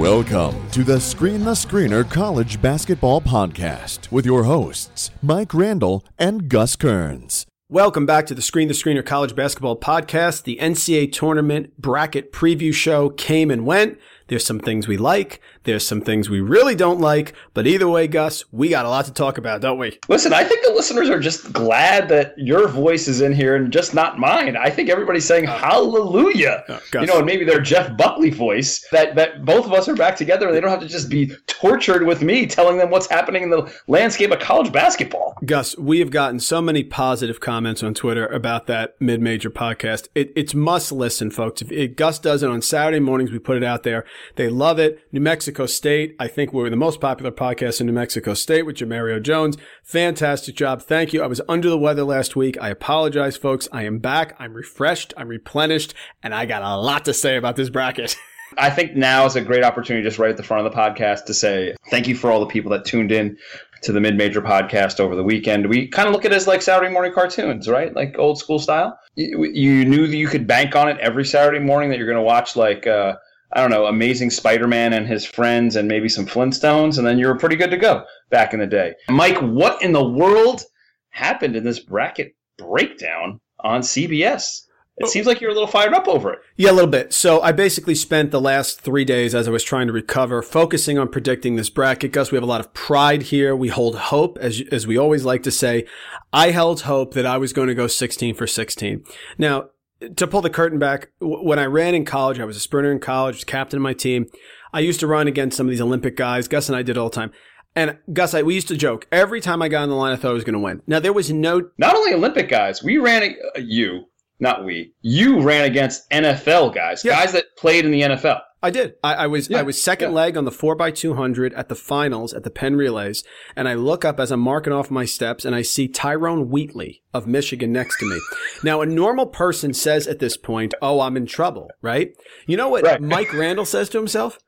Welcome to the Screen the Screener College Basketball Podcast with your hosts, Mike Randall and Gus Kearns. Welcome back to the Screen the Screener College Basketball Podcast. The NCAA Tournament Bracket Preview Show came and went. There's some things we like. There's some things we really don't like. But either way, Gus, we got a lot to talk about, don't we? Listen, I think the listeners are just glad that your voice is in here and just not mine. I think everybody's saying oh. hallelujah. Oh, you know, and maybe their Jeff Buckley voice that, that both of us are back together and they don't have to just be tortured with me telling them what's happening in the landscape of college basketball. Gus, we have gotten so many positive comments on Twitter about that mid-major podcast. It, it's must listen, folks. If it, Gus does it on Saturday mornings, we put it out there. They love it. New Mexico State. I think we're the most popular podcast in New Mexico State with Jemerrio Jones. Fantastic job. Thank you. I was under the weather last week. I apologize, folks. I am back. I'm refreshed. I'm replenished and I got a lot to say about this bracket. I think now is a great opportunity just right at the front of the podcast to say thank you for all the people that tuned in to the mid-major podcast over the weekend. We kind of look at it as like Saturday morning cartoons, right? Like old school style. You, you knew that you could bank on it every Saturday morning that you're going to watch like uh, I don't know, Amazing Spider-Man and his friends and maybe some Flintstones, and then you were pretty good to go back in the day. Mike, what in the world happened in this bracket breakdown on CBS? It oh. seems like you're a little fired up over it. Yeah, a little bit. So I basically spent the last three days as I was trying to recover, focusing on predicting this bracket. Gus, we have a lot of pride here. We hold hope, as, as we always like to say. I held hope that I was going to go 16 for 16. Now, to pull the curtain back, when I ran in college, I was a sprinter in college, was captain of my team. I used to run against some of these Olympic guys. Gus and I did all the time. And Gus, I, we used to joke every time I got on the line, I thought I was going to win. Now there was no, not only Olympic guys, we ran uh, you not we. You ran against NFL guys, yeah. guys that played in the NFL. I did. I, I was yeah, I was second yeah. leg on the four x two hundred at the finals at the Penn Relays, and I look up as I'm marking off my steps, and I see Tyrone Wheatley of Michigan next to me. now, a normal person says at this point, "Oh, I'm in trouble," right? You know what right. Mike Randall says to himself?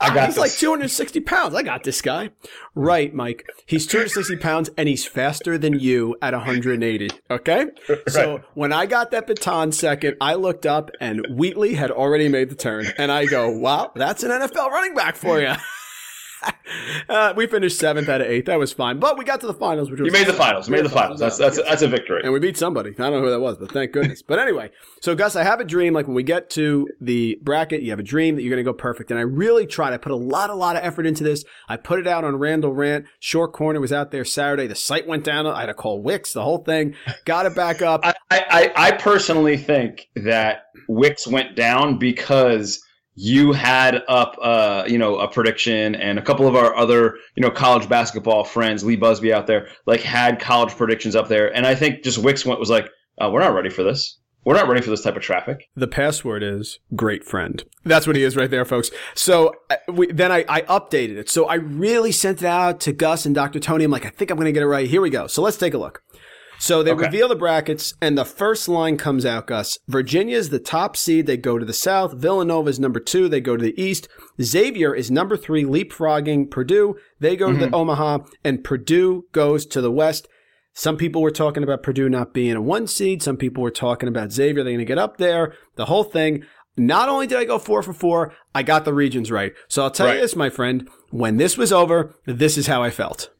I got he's this. like 260 pounds. I got this guy. Right, Mike. He's 260 pounds and he's faster than you at 180. Okay? Right. So when I got that baton second, I looked up and Wheatley had already made the turn. And I go, wow, that's an NFL running back for you. uh, we finished seventh out of eight. That was fine, but we got to the finals. Which was you made the finals. You made the finals. That's that's that's a victory. And we beat somebody. I don't know who that was, but thank goodness. but anyway, so Gus, I have a dream. Like when we get to the bracket, you have a dream that you're going to go perfect. And I really tried. I put a lot, a lot of effort into this. I put it out on Randall Rant. Short corner was out there Saturday. The site went down. I had to call Wix. The whole thing. Got it back up. I I, I personally think that Wix went down because you had up uh, you know a prediction and a couple of our other you know college basketball friends lee busby out there like had college predictions up there and i think just wix went was like uh, we're not ready for this we're not ready for this type of traffic. The password is great friend. That's what he is right there, folks. So uh, we, then I, I updated it. So I really sent it out to Gus and Dr. Tony. I'm like, I think I'm going to get it right. Here we go. So let's take a look. So they okay. reveal the brackets, and the first line comes out, Gus. Virginia's the top seed. They go to the south. Villanova is number two. They go to the east. Xavier is number three, leapfrogging Purdue. They go mm-hmm. to the Omaha, and Purdue goes to the west. Some people were talking about Purdue not being a one seed. Some people were talking about Xavier. They're going to get up there. The whole thing. Not only did I go four for four, I got the regions right. So I'll tell right. you this, my friend. When this was over, this is how I felt.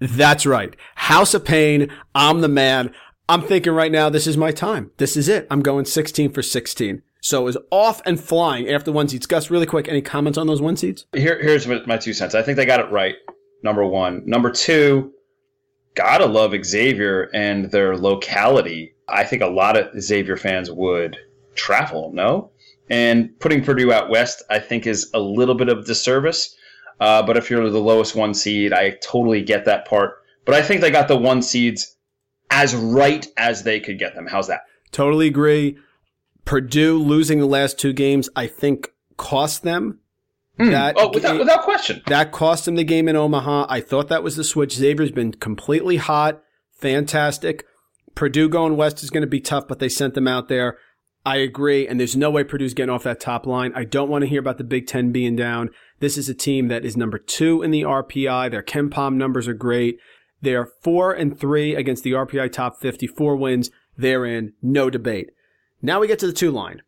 That's right. House of Pain. I'm the man. I'm thinking right now, this is my time. This is it. I'm going 16 for 16. So it was off and flying after one seats. Gus, really quick, any comments on those one seats? Here, here's my two cents. I think they got it right. Number one. Number two, gotta love Xavier and their locality. I think a lot of Xavier fans would travel, no? And putting Purdue out west, I think, is a little bit of disservice. Uh, but if you're the lowest one seed, I totally get that part. But I think they got the one seeds as right as they could get them. How's that? Totally agree. Purdue losing the last two games, I think, cost them. Mm. That oh, without, game, without question. That cost them the game in Omaha. I thought that was the switch. Xavier's been completely hot, fantastic. Purdue going west is going to be tough, but they sent them out there. I agree, and there's no way Purdue's getting off that top line. I don't want to hear about the Big Ten being down. This is a team that is number two in the RPI. Their KenPom numbers are great. They're four and three against the RPI top 50, four wins. They're in, no debate. Now we get to the two line.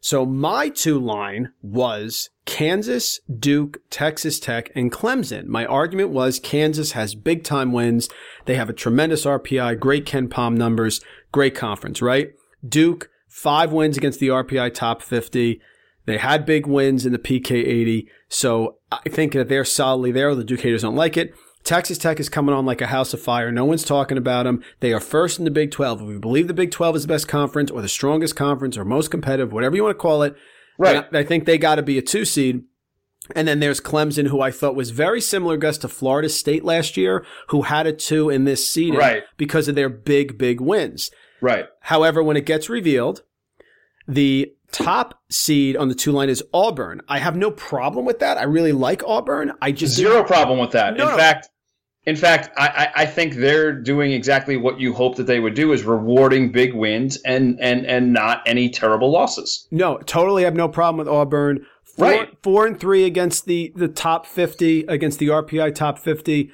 So my two line was Kansas, Duke, Texas Tech, and Clemson. My argument was Kansas has big time wins. They have a tremendous RPI, great KenPom numbers, great conference, right? Duke, five wins against the RPI top 50. They had big wins in the PK 80. So I think that they're solidly there. The Duke haters don't like it. Texas Tech is coming on like a house of fire. No one's talking about them. They are first in the Big 12. If we believe the Big 12 is the best conference or the strongest conference or most competitive, whatever you want to call it, Right. I, I think they got to be a two seed. And then there's Clemson, who I thought was very similar, Gus, to Florida State last year, who had a two in this seeding Right. because of their big, big wins. Right. However, when it gets revealed, the top seed on the two line is Auburn. I have no problem with that. I really like Auburn. I just Zero problem with that. No, in no. fact, in fact, I, I think they're doing exactly what you hope that they would do is rewarding big wins and and and not any terrible losses. No, totally have no problem with Auburn. Four, Right. four and three against the, the top 50, against the RPI top 50.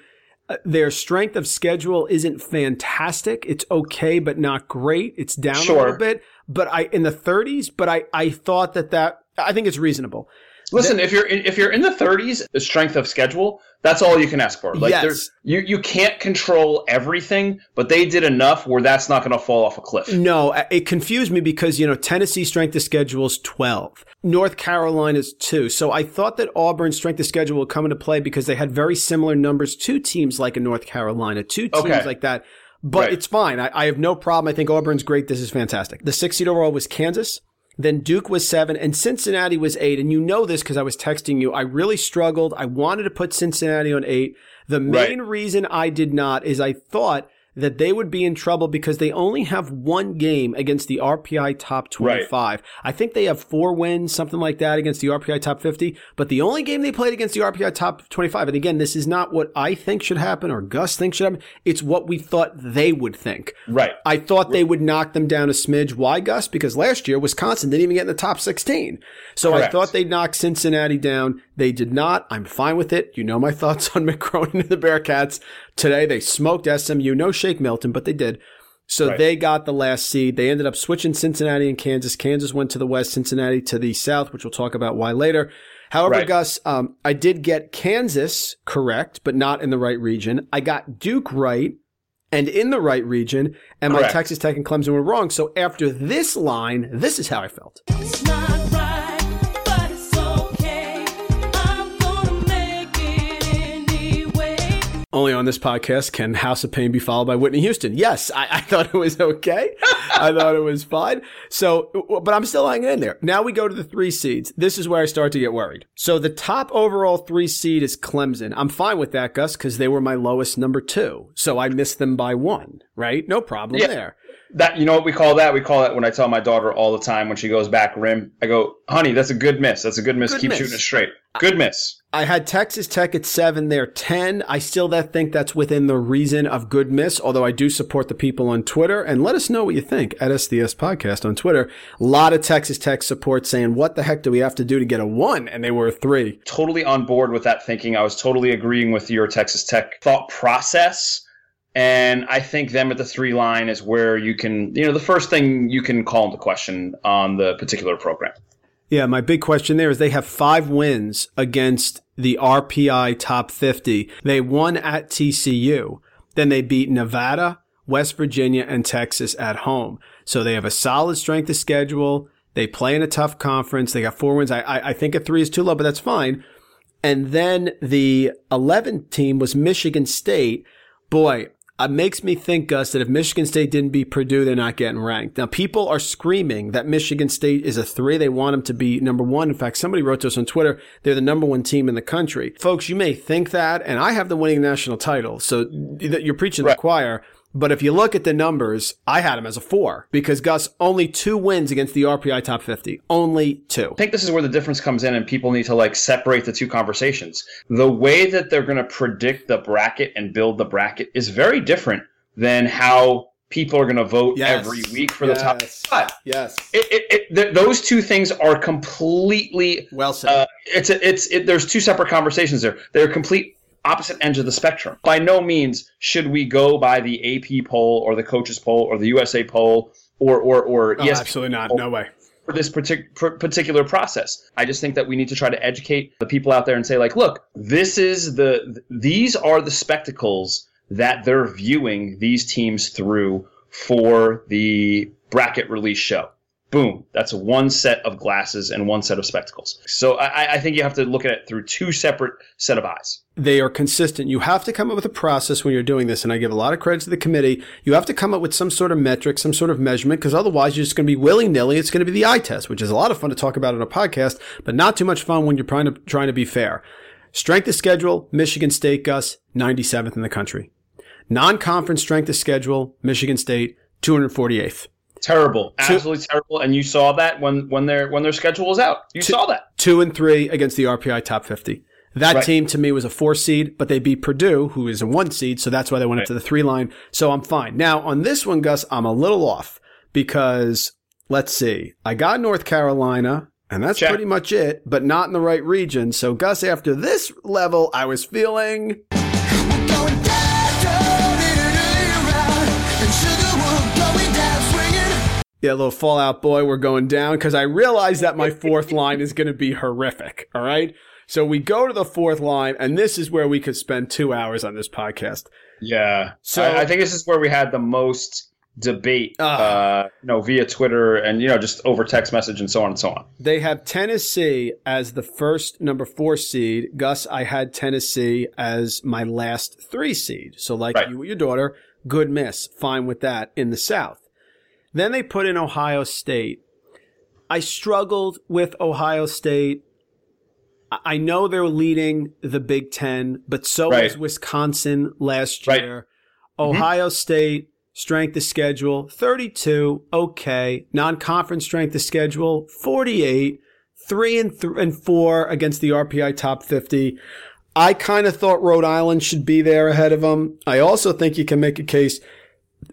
Their strength of schedule isn't fantastic. It's okay, but not great. It's down a little bit, but I, in the 30s, but I, I thought that that, I think it's reasonable. Listen, if you're in, if you're in the 30s, the strength of schedule, that's all you can ask for. Like Yes. there's you you can't control everything, but they did enough where that's not going to fall off a cliff. No, it confused me because, you know, Tennessee strength of schedule is 12. North Carolina's 2. So I thought that Auburn's strength of schedule would come into play because they had very similar numbers to teams like a North Carolina, two teams Okay. like that. But Right. it's fine. I, I have no problem. I think Auburn's great. This is fantastic. The six seed overall was Kansas. Then Duke was seven and Cincinnati was eight. And you know this because I was texting you. I really struggled. I wanted to put Cincinnati on eight. The main reason I did not is I thought that they would be in trouble because they only have one game against the RPI top 25. I think they have four wins, something like that against the RPI top 50. But the only game they played against the RPI top 25, and again, this is not what I think should happen or Gus thinks should happen. It's what we thought they would think. Right. I thought they would knock them down a smidge. Why, Gus? Because last year Wisconsin didn't even get in the top 16. So I thought they'd knock Cincinnati down. They did not. I'm fine with it. You know my thoughts on Mick Cronin and the Bearcats. Today they smoked SMU. No Shake Milton, but they did. So Right. they got the last seed. They ended up switching Cincinnati and Kansas. Kansas went to the west, Cincinnati to the south, which we'll talk about why later. However, Right. Gus, um, I did get Kansas correct, but not in the right region. I got Duke right and in the right region, and my Texas Tech and Clemson were wrong. So after this line, this is how I felt. Only on this podcast can House of Pain be followed by Whitney Houston. Yes, I, I thought it was okay. I thought it was fine. So, but I'm still hanging in there. Now we go to the three seeds. This is where I start to get worried. So the top overall three seed is Clemson. I'm fine with that, Gus, because they were my lowest number two. So I missed them by one, right? No problem Yeah. there. That you know what we call that? We call that when I tell my daughter all the time when she goes back rim. I go, "Honey, that's a good miss. That's a good miss. Good Keep miss. shooting it straight. Good miss." I had Texas Tech at seven. They're 10. I still that think that's within the reason of good miss, although I do support the people on Twitter. And let us know what you think at SDS Podcast on Twitter. A lot of Texas Tech support saying, what the heck do we have to do to get a one? And they were a three. Totally on board with that thinking. I was totally agreeing with your Texas Tech thought process. And I think them at the three line is where you can, you know, the first thing you can call into question on the particular program. Yeah, my big question there is they have five wins against the RPI top 50. They won at TCU. Then they beat Nevada, West Virginia, and Texas at home. So they have a solid strength of schedule. They play in a tough conference. They got four wins. I, I, I think a three is too low, but that's fine. And then the 11th team was Michigan State. Boy, it makes me think, Gus, that if Michigan State didn't beat Purdue, they're not getting ranked. Now, people are screaming that Michigan State is a three. They want them to be number one. In fact, somebody wrote to us on Twitter, they're the number one team in the country. Folks, you may think that, and I have the winning national title. So you're preaching Right. the choir. But if you look at the numbers, I had them as a four because Gus only two wins against the RPI top 50. Only two. I think this is where the difference comes in, and people need to like separate the two conversations. The way that they're going to predict the bracket and build the bracket is very different than how people are going to vote Yes. every week for the top Yes. Yes. It, it, it, th- those two things are completely. Well said. Uh, it's a, it's it, there's two separate conversations there. They're complete opposite ends of the spectrum. By no means should we go by the AP poll or the coaches poll or the USA poll or or or Oh, ESPN absolutely not. No way. for this partic- particular process. I just think that we need to try to educate the people out there and say, like, look, this is the th- these are the spectacles that they're viewing these teams through for the bracket release show. Boom. That's one set of glasses and one set of spectacles. So I, I think you have to look at it through two separate set of eyes. they are consistent. You have to come up with a process when you're doing this, and I give a lot of credit to the committee. You have to come up with some sort of metric, some sort of measurement, because otherwise you're just going to be willy nilly. It's going to be the eye test, which is a lot of fun to talk about on a podcast, but not too much fun when you're trying to trying to be fair. Strength of schedule: Michigan State, Gus, 97th in the country. Non-conference strength of schedule: Michigan State, 248th. Terrible. Absolutely terrible. And you saw that when, when their when their schedule was out. You saw that. two and three against the RPI top 50. That Right. team to me was a four seed, but they beat Purdue, who is a one seed. So that's why they went up to the three line. So I'm fine. Now on this one, Gus, I'm a little off because let's see. I got North Carolina and that's Check. pretty much it, but not in the right region. So Gus, after this level, I was feeling Yeah, little Fall Out Boy, we're going down because I realize that my fourth line is going to be horrific. All right. So we go to the fourth line, and this is where we could spend two hours on this podcast. Yeah. So- I, I think this is where we had the most debate, Ah. uh, you know, via Twitter and you know just over text message and so on and so on. They have Tennessee as the first number four seed. Gus, I had Tennessee as my last three seed. So, like Right. you with your daughter, good miss. Fine with that in the South. Then they put in Ohio State. I struggled with Ohio State. I- know they're leading the Big Ten, but so Right. was Wisconsin last Right. year. Mm-hmm. Ohio State strength of schedule 32, okay. Non-conference strength of schedule 48, three and th- and four against the RPI top 50. I kind of thought Rhode Island should be there ahead of them. I also think you can make a case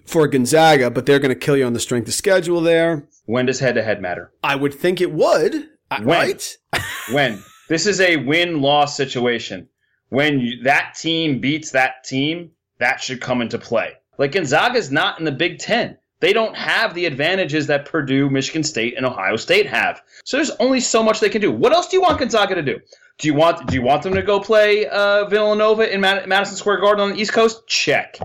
for Gonzaga, but they're going to kill you on the strength of schedule there. When does head to head matter? I would think it would, When? right? When this is a win loss situation. When you, that team beats that team, that should come into play. Like Gonzaga's not in the Big Ten. They don't have the advantages that Purdue, Michigan State, and Ohio State have. So there's only so much they can do. What else do you want Gonzaga to do? Do you want do you want them to go play uh, Villanova in Mad- Madison Square Garden on the East Coast? Check.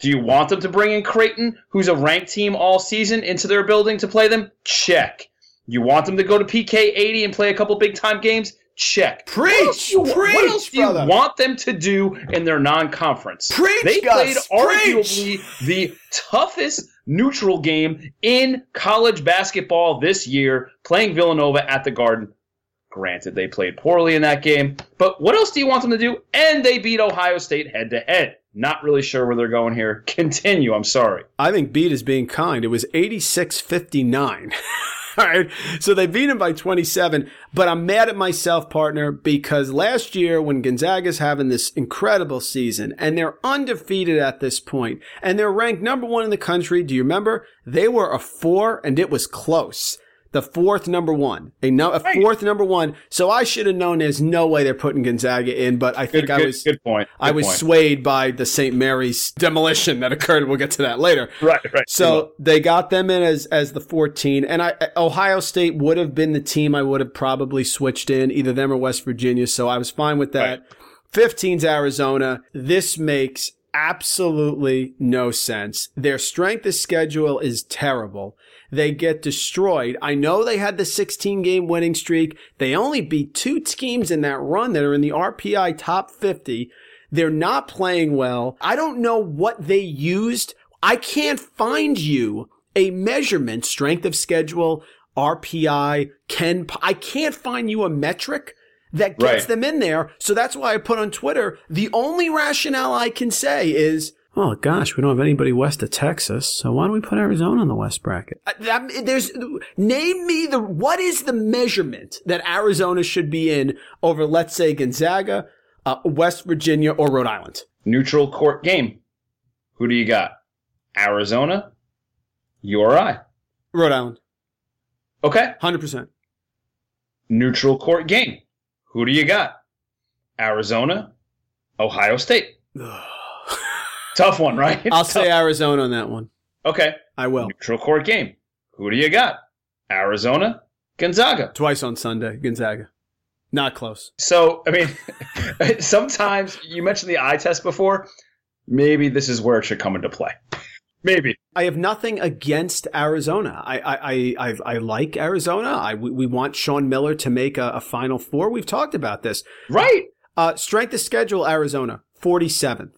Do you want them to bring in Creighton, who's a ranked team all season, into their building to play them? Check. You want them to go to PK 80 and play a couple big time games? Check. Preach, What else do you, preach, what else do you brother. want them to do in their non-conference? Preach, they Gus, played preach. arguably the toughest neutral game in college basketball this year, playing Villanova at the Garden. Granted, they played poorly in that game, but what else do you want them to do? And they beat Ohio State head to head. Not really sure where they're going here. Continue. I'm sorry. I think beat is being kind. It was 86 59. All right. So they beat him by 27. But I'm mad at myself, partner, because last year when Gonzaga's having this incredible season and they're undefeated at this point and they're ranked number one in the country, do you remember? They were a four and it was close. The fourth number one, a, no, a fourth number one. So I should have known there's no way they're putting Gonzaga in, but I think Good, I good, was good point. I was point. swayed by the St. Mary's demolition that occurred. We'll get to that later. right, right. So they got them in as as the 14, and I Ohio State would have been the team I would have probably switched in either them or West Virginia. So I was fine with that. 15's Arizona. This makes absolutely no sense. Their strength of schedule is terrible. They get destroyed. I know they had the 16 game winning streak. They only beat two teams in that run that are in the RPI top 50. They're not playing well. I don't know what they used. I can't find you a measurement, strength of schedule, RPI, Ken. I can't find you a metric that gets Right. them in there. So that's why I put on Twitter the only rationale I can say is, oh gosh, we don't have anybody west of Texas, so why don't we put Arizona in the west bracket? Uh, that- there's name me the what is the measurement that Arizona should be in over, let's say Gonzaga, uh, West Virginia, or Rhode Island. neutral court game. Who do you got? Arizona? You or I? Rhode Island, Okay. hundred percent. Neutral court game. Who do you got? Arizona? Ohio State. Tough one, right? I'll say Arizona on that one. Okay. I will. Neutral court game. Who do you got? Arizona, Gonzaga. Twice on Sunday, Gonzaga. Not close. So, I mean, sometimes you mentioned the eye test before. Maybe this is where it should come into play. Maybe. I have nothing against Arizona. I I I, I, I like Arizona. I we, we want Sean Miller to make a, a Final Four. We've talked about this. Right. Uh, strength of schedule, Arizona, 47th.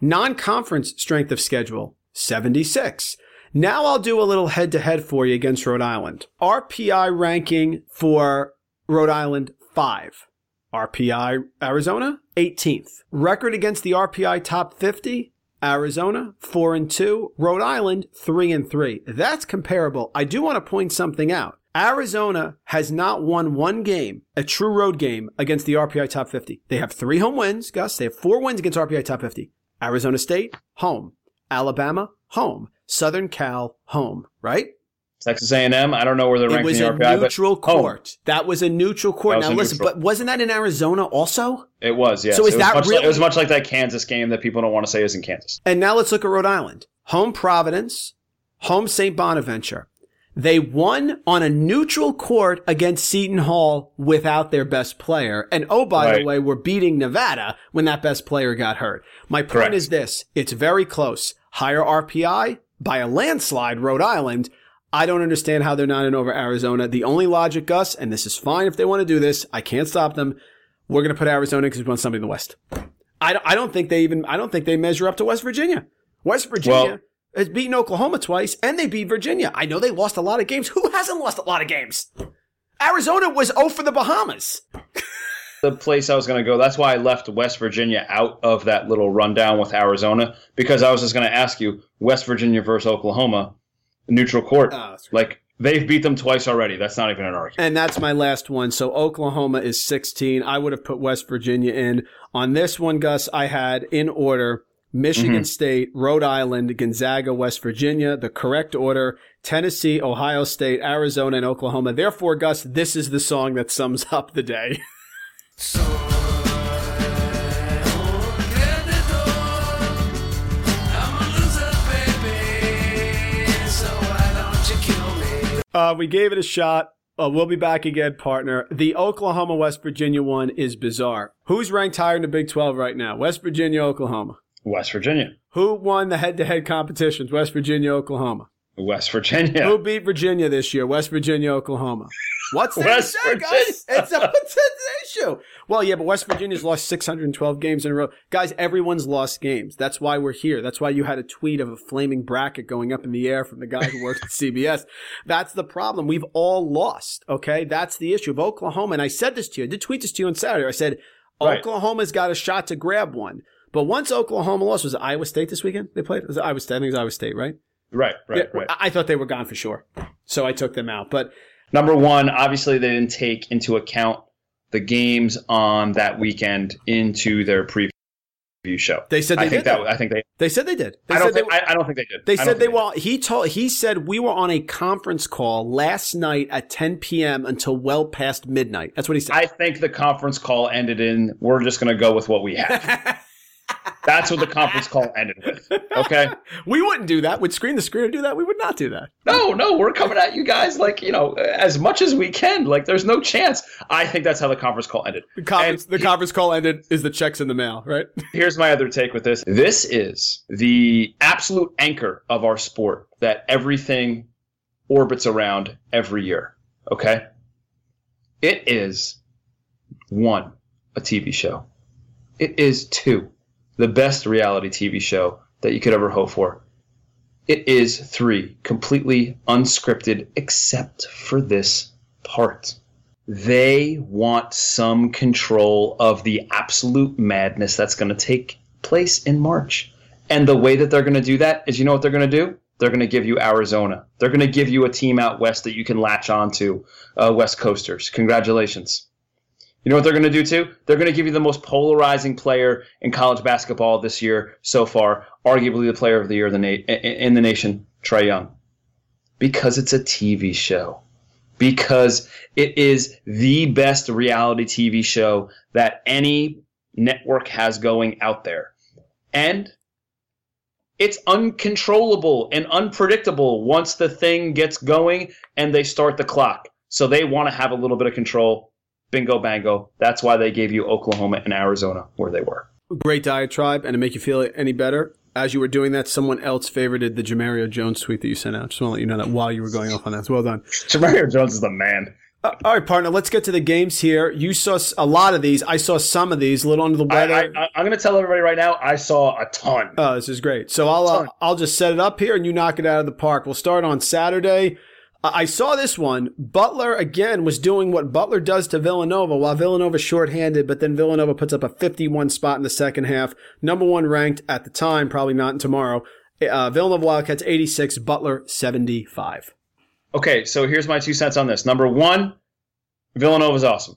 Non-conference strength of schedule, 76. Now I'll do a little head-to-head for you against Rhode Island. RPI ranking for Rhode Island, 5. RPI Arizona, 18th. Record against the RPI top 50, Arizona, 4 and 2. Rhode Island, 3 and 3. That's comparable. I do want to point something out. Arizona has not won one game, a true road game, against the RPI top 50. They have three home wins, Gus. They have four wins against RPI top 50. Arizona State, home. Alabama, home. Southern Cal, home. Right? Texas A&M. I don't know where they're It ranking was the a RPI, neutral but court. That was a neutral court. Now listen, neutral. but wasn't that in Arizona also? It was, yes. So is it that much like, it was much like that Kansas game that people don't want to say is in Kansas. And now let's look at Rhode Island. Home Providence, home St. Bonaventure. They won on a neutral court against Seton Hall without their best player. And oh, by the way, we're beating Nevada when that best player got hurt. My point Correct. is this. It's very close. Higher RPI by a landslide, Rhode Island. I don't understand how they're not in over Arizona. The only logic, Gus, and this is fine if they want to do this. I can't stop them. We're going to put Arizona because we want somebody in the West. I don't, I don't think they even, I don't think they measure up to West Virginia. West Virginia Well- has beaten Oklahoma twice and they beat Virginia. I know they lost a lot of games. Who hasn't lost a lot of games? Arizona was 0 for the Bahamas. The place I was going to go, that's why I left West Virginia out of that little rundown with Arizona, because I was just going to ask you West Virginia versus Oklahoma, neutral court. Oh, like, they've beat them twice already. That's not even an argument. And that's my last one. So Oklahoma is 16. I would have put West Virginia in. On this one, Gus, I had in order Michigan State, Rhode Island, Gonzaga, West Virginia, the correct order, Tennessee, Ohio State, Arizona, and Oklahoma. Therefore, Gus, this is the song that sums up the day. Uh, we gave it a shot. Uh, we'll be back again, partner. The Oklahoma West Virginia one is bizarre. Who's ranked higher in the Big 12 right now? West Virginia, Oklahoma. West Virginia. Who won the head to head competitions? West Virginia, Oklahoma. West Virginia. Who beat Virginia this year? West Virginia, Oklahoma. What's the West issue, guys? Virginia. It's a, what's the issue? Well, yeah, but West Virginia's lost 612 games in a row. Guys, everyone's lost games. That's why we're here. That's why you had a tweet of a flaming bracket going up in the air from the guy who works at CBS. That's the problem. We've all lost. Okay. That's the issue of Oklahoma. And I said this to you. I did tweet this to you on Saturday. I said, Right. Oklahoma's got a shot to grab one. But once Oklahoma lost, was it Iowa State this weekend? They played? Was it Iowa State? I think it was Iowa State, right? Right, right, Yeah, right. I thought they were gone for sure. So I took them out. But Number one, obviously they didn't take into account the games on that weekend into their preview show. They said they I think did, that. I think they. they said they did. They I don't said they, think. I, I don't think they did. they said they think were. He told. He said we were on a conference call last night at 10 p.m. until well past midnight. That's what he said. I think the conference call ended in. We're just going to go with what we have. That's what the conference call ended with. Okay. we wouldn't do that. Would screen the screen screener do that? We would not do that. No, no, we're coming at you guys like you know as much as we can. Like there's no chance. I think that's how the conference call ended. The conference, And the conference call ended. Is the checks in the mail? Right. Here's my other take with this. This is the absolute anchor of our sport that everything orbits around every year. Okay? It is one, a TV show. It is two, the best reality TV show that you could ever hope for. It is three, completely unscripted except for this part they want some control of the absolute madness that's going to take place in March. And the way that they're going to do that is you know what they're going to do? They're going to give you Arizona. They're going to give you a team out west that you can latch onto, uh, West Coasters. Congratulations. You know what they're going to do too? They're going to give you the most polarizing player in college basketball this year so far, arguably the player of the year in the, na- in the nation, Trae Young. Because it's a TV show because it is the best reality TV show that any network has going out there. And it's uncontrollable and unpredictable once the thing gets going and they start the clock. So they want to have a little bit of control. Bingo bango. That's why they gave you Oklahoma and Arizona where they were. Great diatribe, and to make you feel any better, as you were doing that, someone else favorited the Jemerrio Jones tweet that you sent out. Just want to let you know that while you were going off on that. Well done. Jemerrio Jones is the man. Uh, all right, partner, let's get to the games here. You saw a lot of these. I saw some of these, a little under the weather. I, I, I'm going to tell everybody right now, I saw a ton. Oh, this is great. So I'll uh, I'll just set it up here and you knock it out of the park. We'll start on Saturday. I saw this one. Butler again was doing what Butler does to Villanova while Villanova's shorthanded, but then Villanova puts up a 51 spot in the second half. Number one ranked at the time, probably not tomorrow. Uh, Villanova Wildcats 86, Butler 75. Okay, so here's my two cents on this. Number one, Villanova's awesome.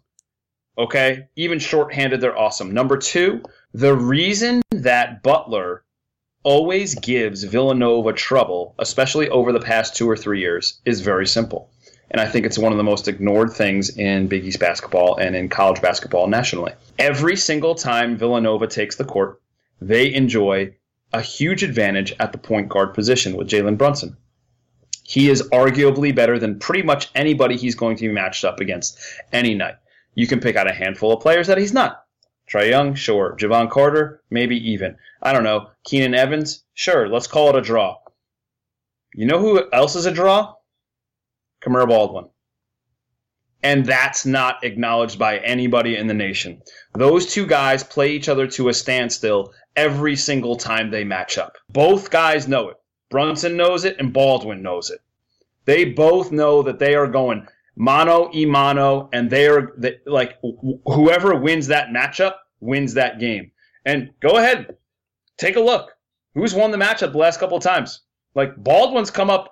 Okay, even shorthanded, they're awesome. Number two, the reason that Butler always gives Villanova trouble, especially over the past two or three years, is very simple. And I think it's one of the most ignored things in Big East basketball and in college basketball nationally. Every single time Villanova takes the court, they enjoy a huge advantage at the point guard position with Jalen Brunson. He is arguably better than pretty much anybody he's going to be matched up against any night. You can pick out a handful of players that he's not. Trae Young, sure. Jevon Carter, maybe even. I don't know. Keenan Evans, sure. Let's call it a draw. You know who else is a draw? Kamar Baldwin. And that's not acknowledged by anybody in the nation. Those two guys play each other to a standstill every single time they match up. Both guys know it. Brunson knows it and Baldwin knows it. They both know that they are going mano e mano, and they are they, like wh- whoever wins that matchup wins that game. And go ahead, take a look. Who's won the matchup the last couple of times? Like Baldwin's come up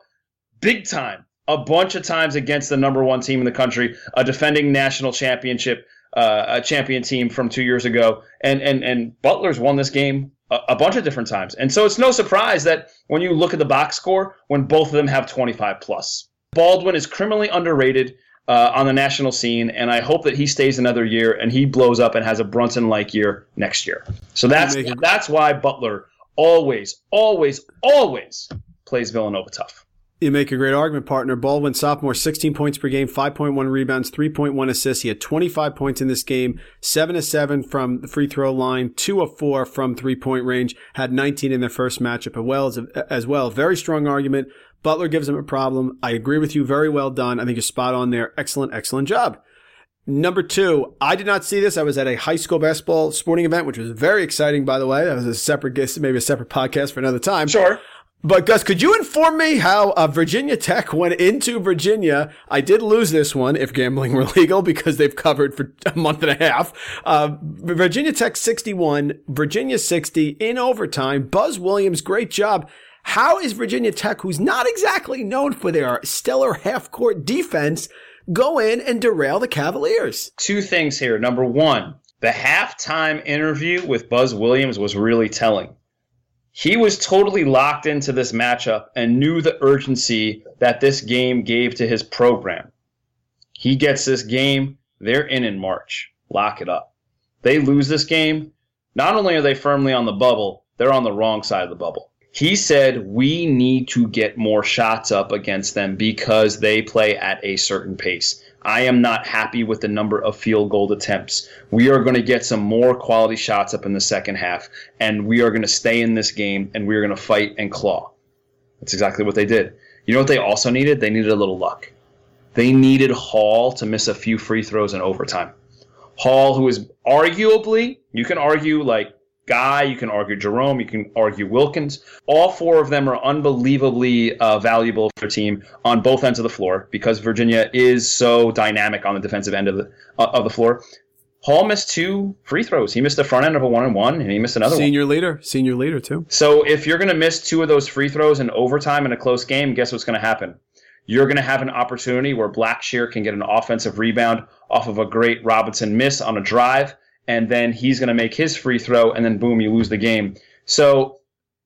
big time a bunch of times against the number one team in the country, a defending national championship, uh, a champion team from two years ago, and and and Butler's won this game a bunch of different times. And so it's no surprise that when you look at the box score, when both of them have 25 plus, Baldwin is criminally underrated. Uh, on the national scene, and I hope that he stays another year and he blows up and has a Brunson-like year next year. So that's that's why Butler always, always, always plays Villanova tough. You make a great argument, partner. Baldwin, sophomore, 16 points per game, 5.1 rebounds, 3.1 assists. He had 25 points in this game, 7 to 7 from the free throw line, 2 of 4 from three point range, had 19 in their first matchup as well. As well. Very strong argument. Butler gives him a problem. I agree with you. Very well done. I think you're spot on there. Excellent, excellent job. Number two, I did not see this. I was at a high school basketball sporting event, which was very exciting, by the way. That was a separate guest, maybe a separate podcast for another time. Sure. But Gus, could you inform me how uh, Virginia Tech went into Virginia? I did lose this one if gambling were legal because they've covered for a month and a half. Uh, Virginia Tech 61, Virginia 60 in overtime. Buzz Williams, great job. How is Virginia Tech, who's not exactly known for their stellar half court defense, go in and derail the Cavaliers? two things here. Number one, the halftime interview with Buzz Williams was really telling. He was totally locked into this matchup and knew the urgency that this game gave to his program. He gets this game, they're in in March. Lock it up. They lose this game, not only are they firmly on the bubble, they're on the wrong side of the bubble. He said, We need to get more shots up against them because they play at a certain pace. I am not happy with the number of field goal attempts. We are going to get some more quality shots up in the second half, and we are going to stay in this game and we are going to fight and claw. That's exactly what they did. You know what they also needed? They needed a little luck. They needed Hall to miss a few free throws in overtime. Hall, who is arguably, you can argue like Guy, you can argue Jerome, you can argue Wilkins. All four of them are unbelievably uh, valuable for the team on both ends of the floor because Virginia is so dynamic on the defensive end of the uh, of the floor. Hall missed two free throws. He missed the front end of a one and one, and he missed another one. Senior leader, senior leader too. So if you're going to miss two of those free throws in overtime in a close game, guess what's going to happen? You're going to have an opportunity where Blackshear can get an offensive rebound off of a great Robinson miss on a drive, and then he's going to make his free throw, and then boom, you lose the game. So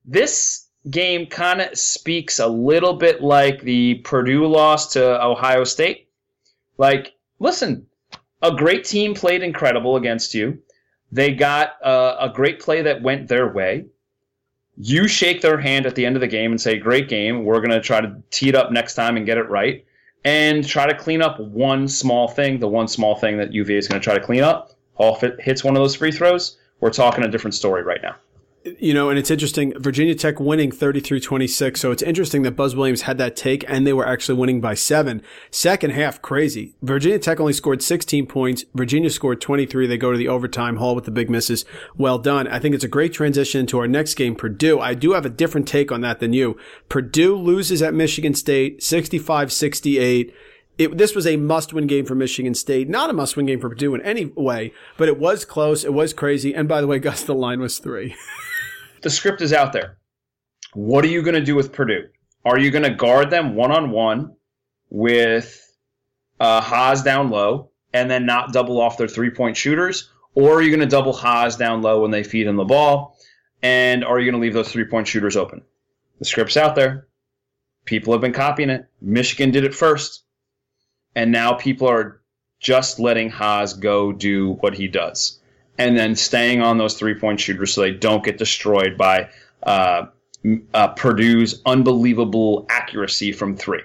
this game kind of speaks a little bit like the Purdue loss to Ohio State. Like, listen, a great team played incredible against you. They got uh, a great play that went their way. You shake their hand at the end of the game and say, "Great game. We're going to try to tee it up next time and get it right." And try to clean up one small thing. The one small thing that UVA is going to try to clean up. Hall fit, hits one of those free throws. We're talking a different story right now. You know, and it's interesting. Virginia Tech winning 33 26. So it's interesting that Buzz Williams had that take and they were actually winning by seven. Second half, crazy. Virginia Tech only scored 16 points. Virginia scored 23. They go to the overtime. Hall with the big misses. Well done. I think it's a great transition to our next game, Purdue. I do have a different take on that than you. Purdue loses at Michigan State 65 68. It, this was a must-win game for Michigan State. Not a must-win game for Purdue in any way, but it was close. It was crazy. And by the way, Gus, the line was three. the script is out there. What are you going to do with Purdue? Are you going to guard them one on one with uh, Haas down low and then not double off their three point shooters? Or are you going to double Haas down low when they feed him the ball? And are you going to leave those three point shooters open? The script's out there. People have been copying it. Michigan did it first. And now people are just letting Haas go do what he does and then staying on those three point shooters so they don't get destroyed by uh, uh, Purdue's unbelievable accuracy from three.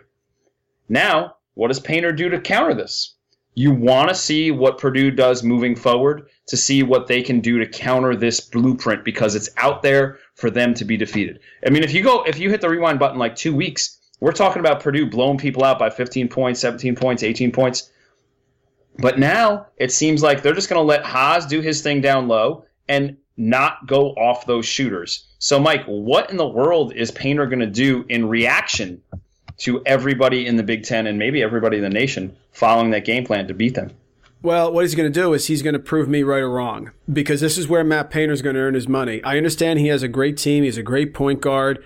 Now, what does Painter do to counter this? You want to see what Purdue does moving forward to see what they can do to counter this blueprint because it's out there for them to be defeated. I mean, if you go, if you hit the rewind button like two weeks, we're talking about Purdue blowing people out by 15 points, 17 points, 18 points. But now it seems like they're just going to let Haas do his thing down low and not go off those shooters. So, Mike, what in the world is Painter going to do in reaction to everybody in the Big Ten and maybe everybody in the nation following that game plan to beat them? Well, what he's going to do is he's going to prove me right or wrong because this is where Matt Painter's going to earn his money. I understand he has a great team. He's a great point guard.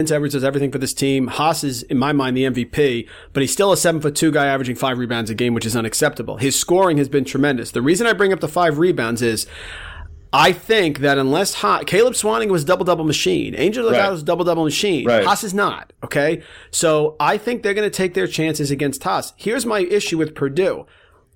Vince Edwards does everything for this team. Haas is, in my mind, the MVP, but he's still a seven foot two guy averaging five rebounds a game, which is unacceptable. His scoring has been tremendous. The reason I bring up the five rebounds is I think that unless Haas, Caleb Swanigan was double double machine, Angel Delgado Right. was double double machine. Right. Haas is not. Okay, so I think they're going to take their chances against Haas. Here's my issue with Purdue.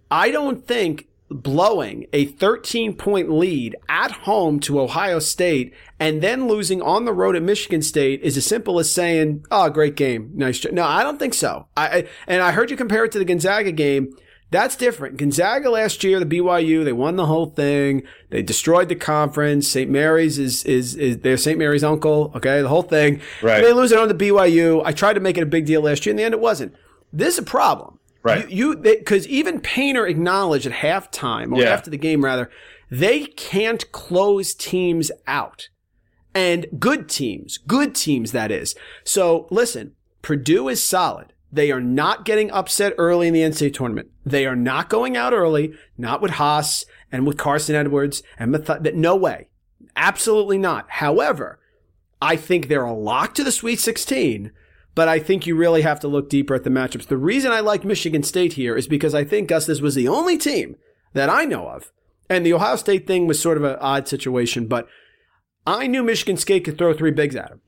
I don't think blowing a 13 point lead at home to Ohio State and then losing on the road at Michigan State is as simple as saying, "Oh, great game, nice." jo-" No, I don't think so. I, I and I heard you compare it to the Gonzaga game. That's different. Gonzaga last year, the BYU, they won the whole thing. They destroyed the conference. St. Mary's is is is they're St. Mary's uncle. Okay, the whole thing. Right. They lose it on the BYU. I tried to make it a big deal last year. In the end, it wasn't. This is a problem. Right. You, because even Painter acknowledged at halftime or Yeah. after the game rather, they can't close teams out. And good teams, good teams that is. So listen, Purdue is solid. They are not getting upset early in the NCAA tournament. They are not going out early, not with Haas and with Carson Edwards and that. No way. Absolutely not. However, I think they're a lock to the Sweet 16, but I think you really have to look deeper at the matchups. The reason I like Michigan State here is because I think Gus, this was the only team that I know of. And the Ohio State thing was sort of an odd situation, but I knew Michigan State could throw three bigs at him.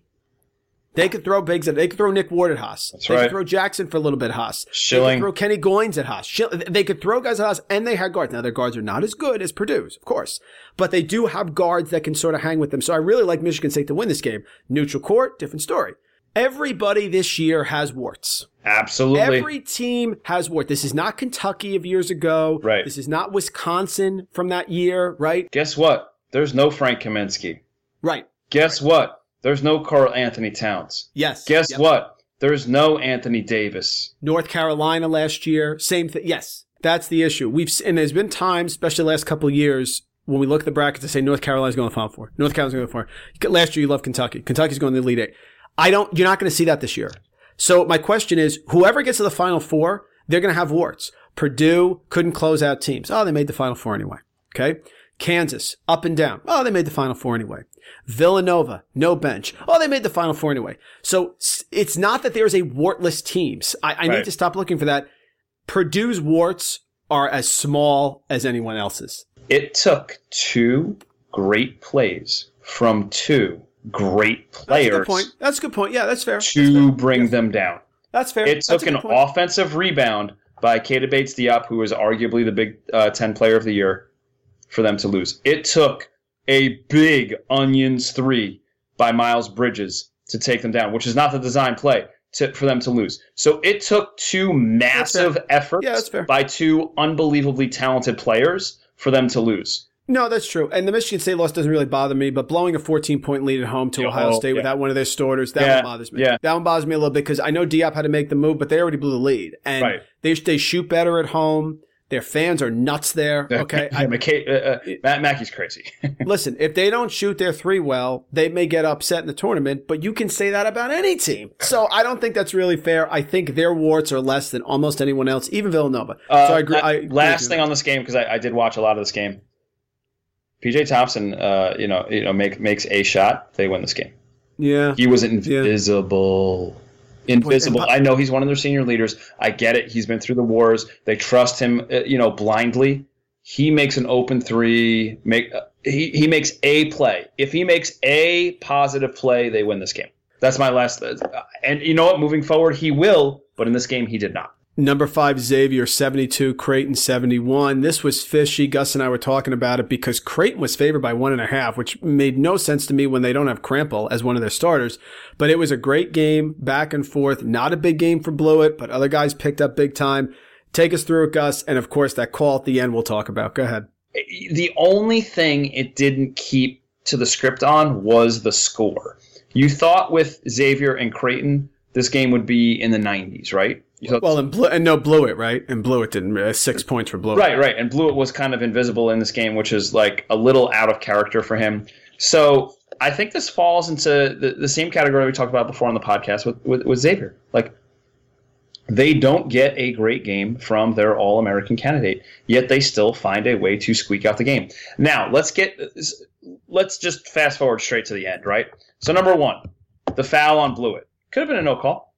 They could throw bigs at. They could throw Nick Ward at Haas. That's they right. could throw Jackson for a little bit at Haas. They could throw Kenny Goins at Haas. They could throw guys at Haas, and they had guards. Now their guards are not as good as Purdue's, of course, but they do have guards that can sort of hang with them. So I really like Michigan State to win this game. Neutral court, different story. Everybody this year has warts. Absolutely. Every team has warts. This is not Kentucky of years ago. Right. This is not Wisconsin from that year, right? Guess what? There's no Frank Kaminsky. Right. Guess what? There's no Karl-Anthony Towns. Yes. Guess Yep. what? There's no Anthony Davis. North Carolina last year, same thing. Yes, that's the issue. We've and there's been times, especially the last couple of years, when we look at the brackets to say North Carolina's going to the Final Four. North Carolina's going to the Final Four. Last year, you love Kentucky. Kentucky's going to the Elite Eight. I don't. You're not going to see that this year. So my question is, whoever gets to the Final Four, they're going to have warts. Purdue couldn't close out teams. Oh, they made the Final Four anyway. Okay. Kansas, up and down. Oh, they made the Final Four anyway. Villanova, no bench. Oh, they made the Final Four anyway. So it's not that there's a wartless teams. I, I need to stop looking for that. Purdue's warts are as small as anyone else's. It took two great plays from two great That's a players good point. That's a good point. Yeah, that's fair. to bring them down. That's fair. It That's took an point. offensive rebound by Keita Bates-Diop, who was arguably the Big uh, Ten Player of the Year, for them to lose. It took a big onions three by Miles Bridges to take them down, which is not the design play to, for them to lose. So it took two massive efforts Yeah, by two unbelievably talented players for them to lose. No, that's true. And the Michigan State loss doesn't really bother me, but blowing a 14 point lead at home to Yeah, Ohio oh, State yeah. without one of their starters, that Yeah, one bothers me. yeah. That one bothers me a little bit because I know Diop had to make the move, but they already blew the lead. And Right. they, they shoot better at home. Their fans are nuts there. Okay. yeah, I, McKay, uh, uh, Matt Mackey's crazy. listen, if they don't shoot their three well, they may get upset in the tournament, but you can say that about any team. So I don't think that's really fair. I think their warts are less than almost anyone else, even Villanova. Uh, so I agree. la- I agree last thing on this game because I, I did watch a lot of this game. PJ Thompson, uh, you know, you know, make, makes a shot. They win this game. yeah. He was invisible. Invisible. I know he's one of their senior leaders. I get it. He's been through the wars. They trust him, uh, you know, blindly. He makes an open three. Make uh, he he makes a play. If he makes a positive play, they win this game. That's my last. Uh, and you know what? Moving forward, he will. But in this game, he did not. Number five, Xavier, 72, Creighton, 71. This was fishy. Gus and I were talking about it because Creighton was favored by one and a half, which made no sense to me when they don't have Crampel as one of their starters. But it was a great game, back and forth. Not a big game for Bluiett, but other guys picked up big time. Take us through it, Gus. And of course, that call at the end we'll talk about. Go ahead. Eh, the only thing it didn't keep to the script on was the score. You thought with Xavier and Creighton, this game would be in the 90s, right? Well, and, Ble- and no, Bluiett, right? And Bluiett didn't. Uh, six points for Bluiett. right, right. And Bluiett was kind of invisible in this game, which is like a little out of character for him. So I think this falls into the, the same category we talked about before on the podcast with, with, with Xavier. Like, they don't get a great game from their All American candidate, yet they still find a way to squeak out the game. Now, let's get let's just fast forward straight to the end, right? So, number one, the foul on Bluiett could have been a no call.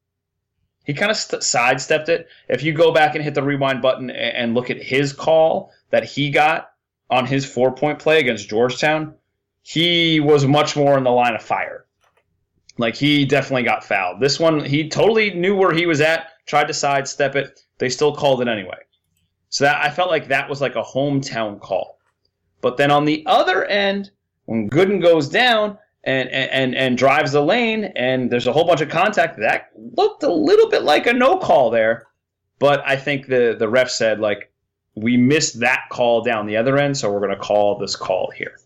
He kind of st- sidestepped it. If you go back and hit the rewind button a- and look at his call that he got on his four point play against Georgetown, he was much more in the line of fire. Like he definitely got fouled. This one, he totally knew where he was at, tried to sidestep it. They still called it anyway. So that I felt like that was like a hometown call. But then on the other end, when Goodin goes down and and and drives the lane, and there's a whole bunch of contact, that looked a little bit like a no call there. But I think the the ref said like we missed that call down the other end, so we're going to call this call here.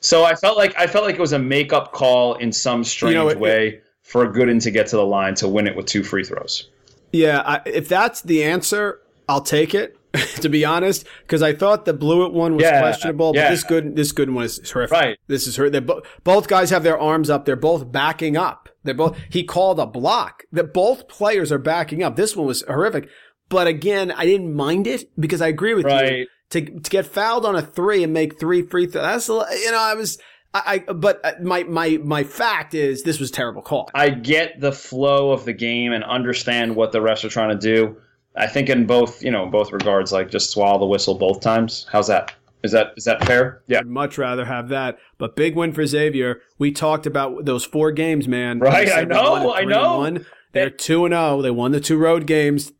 So I felt like I felt like it was a makeup call in some strange know, it- way for Goodin to get to the line to win it with two free throws. Yeah, I, if that's the answer, I'll take it. to be honest, because I thought the Bluiett one was Yeah, questionable, but yeah. this good this good one is horrific. Right. This is her. They bo- both guys have their arms up. They're both backing up. They're both. He called a block. That both players are backing up. This one was horrific. But again, I didn't mind it because I agree with you. To to get fouled on a three and make three free throws. That's you know I was. I, I but uh, my my my fact is this was a terrible call. I get the flow of the game and understand what the refs are trying to do. I think in both, you know, both regards, like just swallow the whistle both times. How's that? Is that is that fair? Yeah. I'd much rather have that. But big win for Xavier. We talked about those four games, man. Right, I know, I know. one. They're two and zero. They won the two road games.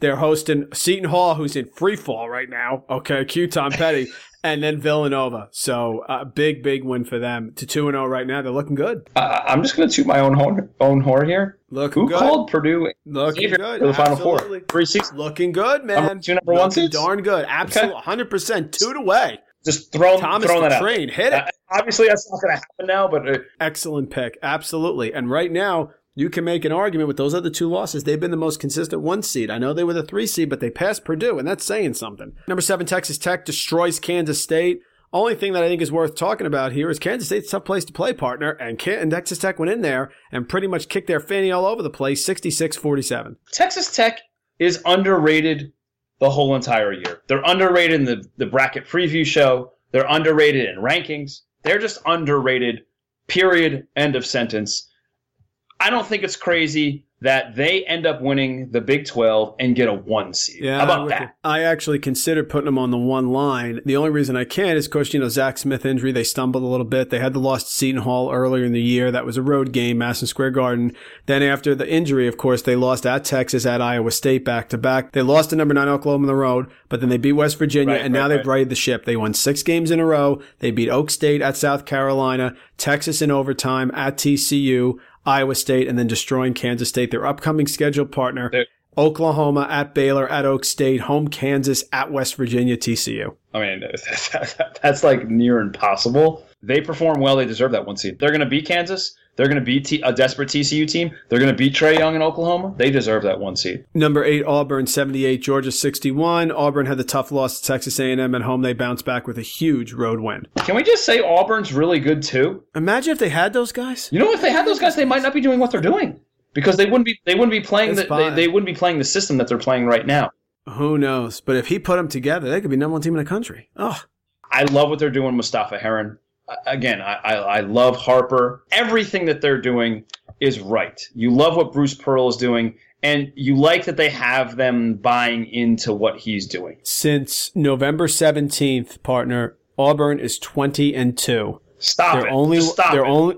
They're hosting Seton Hall, who's in free fall right now. Okay, Q Tom Petty, and then Villanova. So uh, big, big win for them. To two and zero right now. They're looking good. I, I'm just going to toot my own horn, own horn here. Look Who good. called Purdue Looking good. for the Final Absolutely. Four? Three seasons. Looking good, man. Number two, number one Looking seeds? darn good. Absolutely, hundred percent. Two to way. Just throw, Thomas the that out. train hit it. Uh, obviously, that's not going to happen now, but uh, Excellent pick. Absolutely. And right now, you can make an argument with those other two losses. They've been the most consistent one seed. I know they were the three seed, but they passed Purdue, and that's saying something. Number seven, Texas Tech destroys Kansas State. Only thing that I think is worth talking about here is Kansas State's tough place to play, partner, and, Can- and Texas Tech went in there and pretty much kicked their fanny all over the place, 66-47. Texas Tech is underrated the whole entire year. They're underrated in the, the bracket preview show. They're underrated in rankings. They're just underrated, period, end of sentence. I don't think it's crazy that they end up winning the Big 12 and get a one seed. Yeah, How about that? I actually considered putting them on the one line. The only reason I can't is, of course, you know, Zach Smith injury. They stumbled a little bit. They had the loss to Seton Hall earlier in the year. That was a road game, Madison Square Garden. Then after the injury, of course, they lost at Texas, at Iowa State back to back. They lost to number nine Oklahoma on the road, but then they beat West Virginia, Right, and now they've right. righted the ship. They won six games in a row. They beat Oak State at South Carolina, Texas in overtime at TCU, Iowa State, and then destroying Kansas State. Their upcoming scheduled partner. They're- Oklahoma at Baylor at Oak State, home Kansas at West Virginia, TCU. I mean, that's like near impossible. They perform well. They deserve that one seed. They're going to beat Kansas. They're going to beat T- a desperate TCU team. They're going to beat Trae Young in Oklahoma. They deserve that one seed. Number eight, Auburn, 78, Georgia, 61. Auburn had the tough loss to Texas A&M at home. They bounced back with a huge road win. Can we just say Auburn's really good too? Imagine if they had those guys. You know, if they had those guys, they might not be doing what they're doing because they wouldn't be. They wouldn't be playing. The, they, they wouldn't be playing the system that they're playing right now. Who knows? But if he put them together, they could be number one team in the country. Oh, I love what they're doing, Mustapha Heron. Again, I, I, I love Harper. Everything that they're doing is right. You love what Bruce Pearl is doing, and you like that they have them buying into what he's doing. since November 17th, partner, Auburn is 20 and 2. Stop Their it. only Just stop their it. only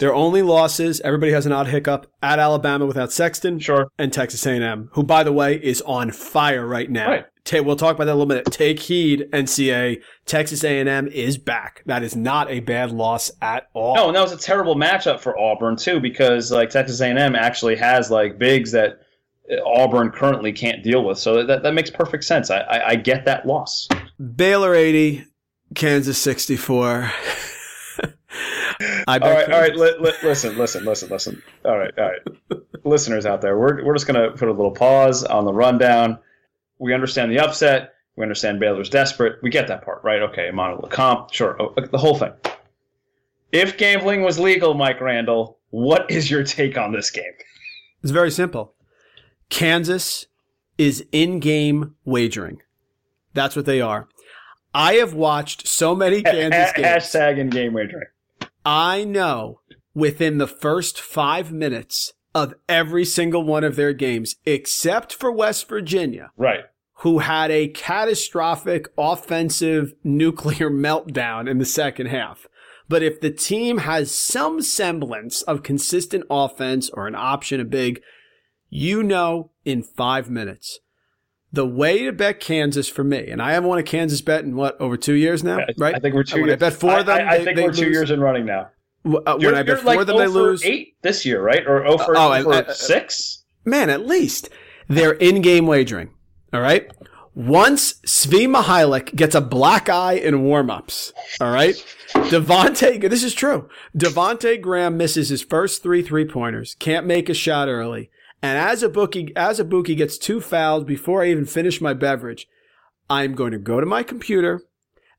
their only losses, everybody has an odd hiccup at Alabama without Sexton. Sure. and Texas A&M, who, by the way, is on fire right now. Right. Ta- we'll talk about that a little bit. Take heed, NCA. Texas A&M is back. That is not a bad loss at all. No, and that was a terrible matchup for Auburn too, because like Texas A&M actually has like bigs that Auburn currently can't deal with. So that, that makes perfect sense. I, I, I get that loss. Baylor 80, Kansas sixty four. I all right, all right. Li- li- listen, listen, listen, listen. All right, all right. Listeners out there, we're we're just gonna put a little pause on the rundown. We understand the upset. We understand Baylor's desperate. We get that part, right? Okay, Emmanuel Lecomte, sure, oh, uh, the whole thing. If gambling was legal, Mike Randall, what is your take on this game? It's very simple. Kansas is in-game wagering. That's what they are. I have watched so many Kansas games. hashtag in game wagering. I know within the first five minutes of every single one of their games, except for West Virginia, Right. who had a catastrophic offensive nuclear meltdown in the second half. But if the team has some semblance of consistent offense or an option, a big, you know in five minutes. The way to bet Kansas for me, and I haven't won a Kansas bet in what, over two years now, right? I think we're two. When I bet them, I, I they- think they we're two lose. years in running now. Uh, You're, when I bet like them, they lose. eight this year, right? Or 0 for, Oh, 0 for six? Man, at least they're in-game wagering. All right. Once Svi Mykhailiuk gets a black eye in warm-ups, all right. Devonte, this is true. Devonte Graham misses his first three three-pointers, can't make a shot early, and as a bookie, as a bookie gets two fouls before I even finish my beverage, I'm going to go to my computer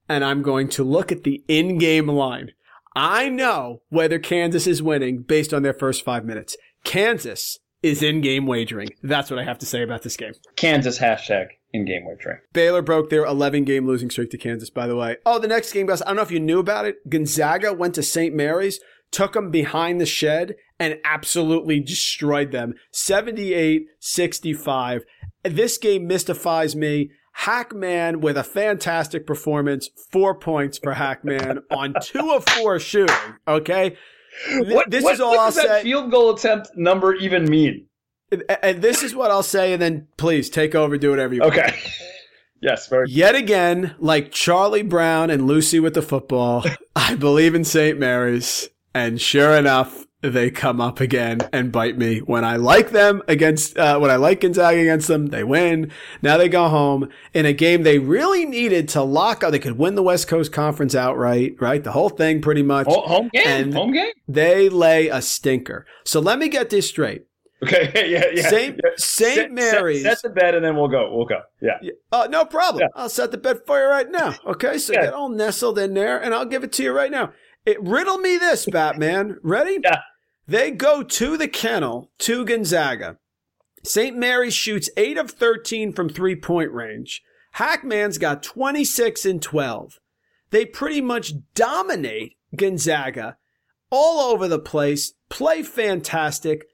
and I'm going to look at the in-game line. I know whether Kansas is winning based on their first five minutes. Kansas is in-game wagering. That's what I have to say about this game. Kansas hashtag in game wagering. Baylor broke their 11-game losing streak to Kansas, by the way. Oh, the next game, guys, I don't know if you knew about it. Gonzaga went to St. Mary's, took them behind the shed, and absolutely destroyed them. 78-65. This game mystifies me. Hackman with a fantastic performance, four points for Hackman on two of four shooting. Okay, Th- What, this what- is all what I'll does that field goal attempt number even mean? And- and this is what I'll say, and then please take over, do whatever you want. Okay. yes, very Yet again, like Charlie Brown and Lucy with the football, I believe in St. Mary's. And sure enough, they come up again and bite me. When I like them against, uh, when I like Gonzaga against them, they win. Now they go home in a game they really needed to lock up. They could win the West Coast Conference outright, right? The whole thing pretty much. Home game. And- home game. They lay a stinker. So let me get this straight. Okay. Yeah. Yeah. Saint- yeah. Saint Set- set- Mary's- Set, the bed and then we'll go. We'll go. Yeah. Oh, no problem. Yeah. I'll set the bed for you right now. Okay, so Yeah. get all nestled in there, and I'll give it to you right now. It riddle me this, Batman. Ready? Yeah. They go to the kennel to Gonzaga. St. Mary's shoots eight of thirteen from three point range. Hackman's got twenty six and twelve. They pretty much dominate Gonzaga all over the place. Play fantastic.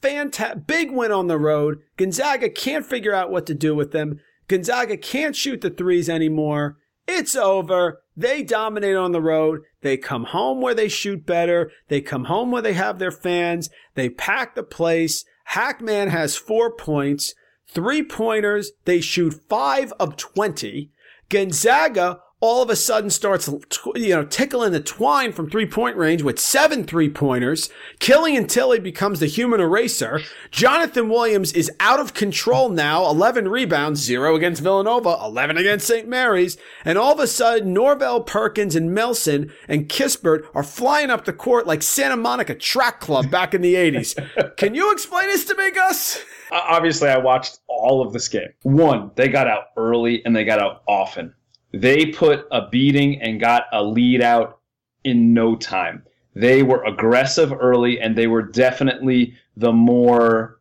Fantastic. Big win on the road. Gonzaga can't figure out what to do with them. Gonzaga can't shoot the threes anymore. It's over. They dominate on the road. They come home where they shoot better. They come home where they have their fans. They pack the place. Hackman has four points, three pointers. They shoot five of 20. Gonzaga all of a sudden starts, you know, tickling the twine from three point range with seven three pointers. Killian Tilly becomes the human eraser. Jonathan Williams is out of control now. 11 rebounds, zero against Villanova, 11 against St. Mary's. And all of a sudden, Norvell Perkins and Melson and Kispert are flying up the court like Santa Monica Track Club back in the 80s. Can you explain this to me, Gus? Obviously, I watched all of this game. One, they got out early and they got out often. They put a beating and got a lead out in no time. They were aggressive early and they were definitely the more,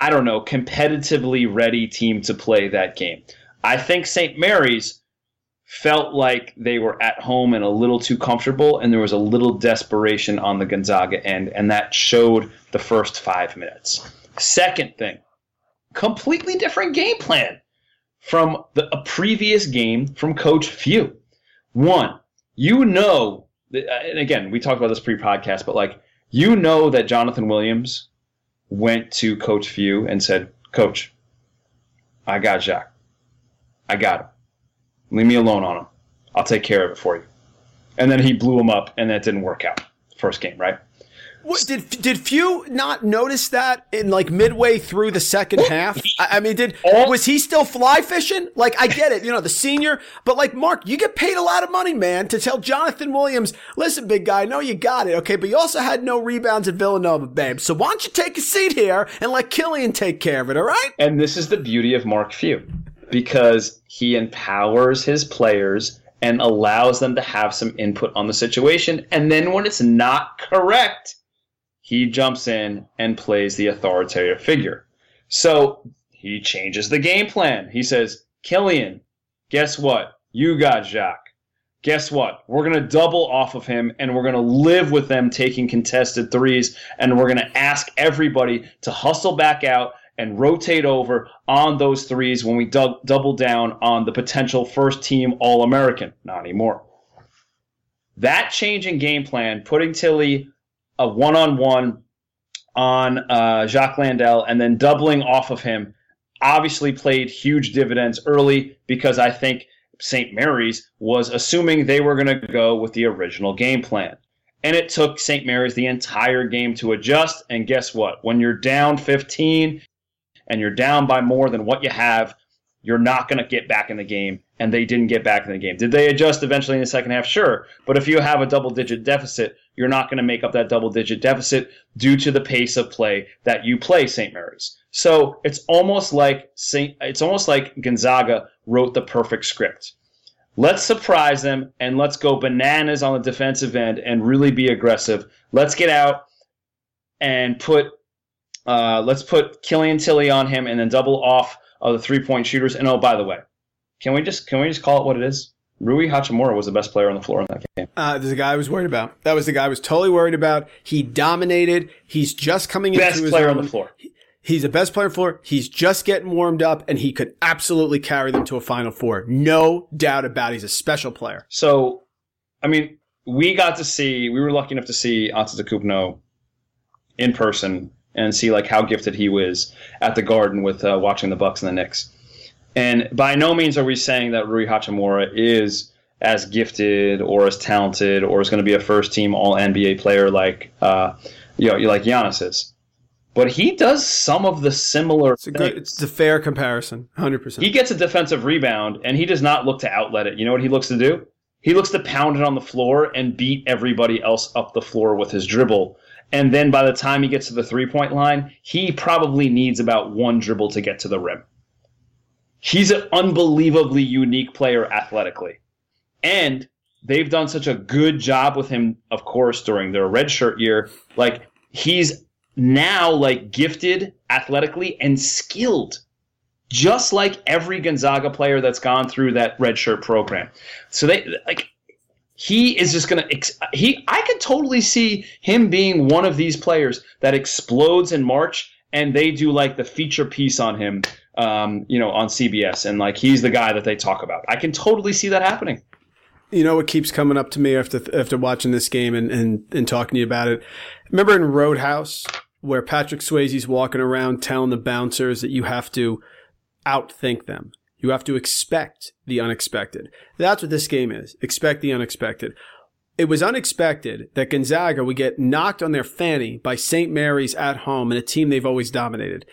I don't know, competitively ready team to play that game. I think St. Mary's felt like they were at home and a little too comfortable, and there was a little desperation on the Gonzaga end, and that showed the first five minutes. Second thing, completely different game plan from the, a previous game from Coach Few. One, you know, uh, and again, we talked about this pre-podcast, but like you know that Jonathan Williams went to Coach Few and said, "Coach, I got Jock. I got him. Leave me alone on him. I'll take care of it for you." And then he blew him up, and that didn't work out. First game, right? What, did did Few not notice that in like midway through the second half? I, I mean, did was he still fly fishing? Like, I get it, you know, the senior, but like Mark, you get paid a lot of money, man, to tell Jonathan Williams, listen, big guy, I know you got it, okay, but you also had no rebounds at Villanova, babe. So why don't you take a seat here and let Killian take care of it, all right? And this is the beauty of Mark Few because he empowers his players and allows them to have some input on the situation. And then when it's not correct, he jumps in and plays the authoritative figure. So he changes the game plan. He says, Killian, guess what? You got Jock. Guess what? We're going to double off of him and we're going to live with them taking contested threes and we're going to ask everybody to hustle back out and rotate over on those threes when we dou- double down on the potential first team All American. Not anymore. That change in game plan, putting Tilly a one on one on uh, Jock Landale and then doubling off of him, obviously played huge dividends early because I think St. Mary's was assuming they were going to go with the original game plan. And it took St. Mary's the entire game to adjust. And guess what? When you're down 15 and you're down by more than what you have, you're not going to get back in the game. And they didn't get back in the game. Did they adjust eventually in the second half? Sure. But if you have a double digit deficit, you're not going to make up that double digit deficit due to the pace of play that you play St. Mary's. So it's almost like Saint, it's almost like Gonzaga wrote the perfect script. Let's surprise them and let's go bananas on the defensive end and really be aggressive. Let's get out and put uh, let's put Killian Tilly on him and then double off of the three point shooters. And oh, by the way, can we just can we just call it what it is? Rui Hachimura was the best player on the floor in that game. Uh, there's a guy I was worried about. That was the guy I was totally worried about. He dominated. He's just coming Best into his best player on the floor. He's the best player on the floor. He's just getting warmed up, and he could absolutely carry them to a Final Four. No doubt about it. He's a special player. So, I mean, we got to see, we were lucky enough to see Antetokounmpo in person and see like how gifted he was at the Garden with uh, watching the Bucks and the Knicks. And by no means are we saying that Rui Hachimura is as gifted or as talented or is going to be a first team All NBA player like uh, you know like Giannis is. But he does some of the similar It's a good. It's a fair comparison. Hundred percent. He gets a defensive rebound and he does not look to outlet it. You know what he looks to do? He looks to pound it on the floor and beat everybody else up the floor with his dribble. And then by the time he gets to the three point line, he probably needs about one dribble to get to the rim. He's an unbelievably unique player athletically. And they've done such a good job with him, of course, during their redshirt year. Like, he's now like gifted athletically and skilled just like every Gonzaga player that's gone through that redshirt program. So they like he is just gonna he. I could totally see him being one of these players that explodes in March, and they do like the feature piece on him, um, you know, on CBS, and like he's the guy that they talk about. I can totally see that happening. You know what keeps coming up to me after after watching this game and, and, and talking to you about it? Remember in Roadhouse where Patrick Swayze's walking around telling the bouncers that you have to outthink them. You have to expect the unexpected. That's what this game is. Expect the unexpected. It was unexpected that Gonzaga would get knocked on their fanny by St. Mary's at home and a team they've always dominated.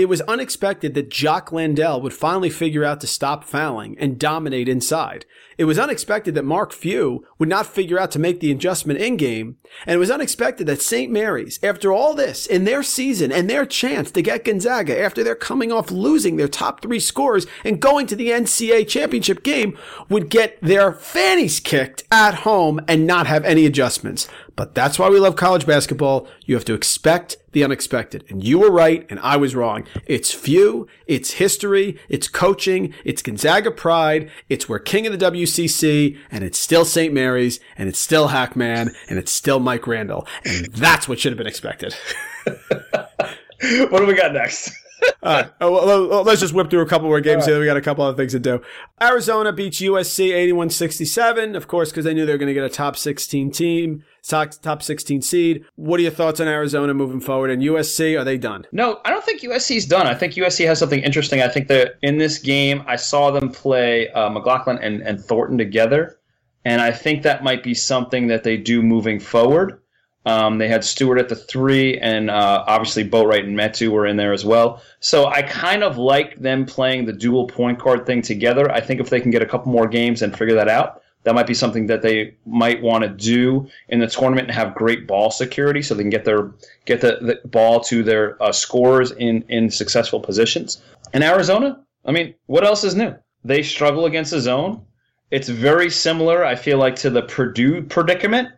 It was unexpected that Jock Landale would finally figure out to stop fouling and dominate inside. It was unexpected that Mark Few would not figure out to make the adjustment in game. And it was unexpected that St. Mary's, after all this, in their season and their chance to get Gonzaga after they're coming off losing their top three scores and going to the NCAA championship game, would get their fannies kicked at home and not have any adjustments. But that's why we love college basketball. You have to expect the unexpected. And you were right, and I was wrong. It's few, it's history, it's coaching, it's Gonzaga pride, it's we're king of the WCC, and it's still St. Mary's, and it's still Hackman, and it's still Mike Randall. And that's what should have been expected. what do we got next? All right. Oh, well, well, let's just whip through a couple more games here. We got a couple other things to do. Arizona beats USC 81 67, of course, because they knew they were going to get a top 16 team, top, top 16 seed. What are your thoughts on Arizona moving forward? And USC, are they done? No, I don't think USC's done. I think USC has something interesting. I think that in this game, I saw them play uh, McLaughlin and, and Thornton together, and I think that might be something that they do moving forward. Um, they had Stewart at the three, and uh, obviously Boatwright and Metu were in there as well. So I kind of like them playing the dual point guard thing together. I think if they can get a couple more games and figure that out, that might be something that they might want to do in the tournament and have great ball security, so they can get their get the, the ball to their uh, scorers in in successful positions. And Arizona, I mean, what else is new? They struggle against the zone. It's very similar, I feel like, to the Purdue predicament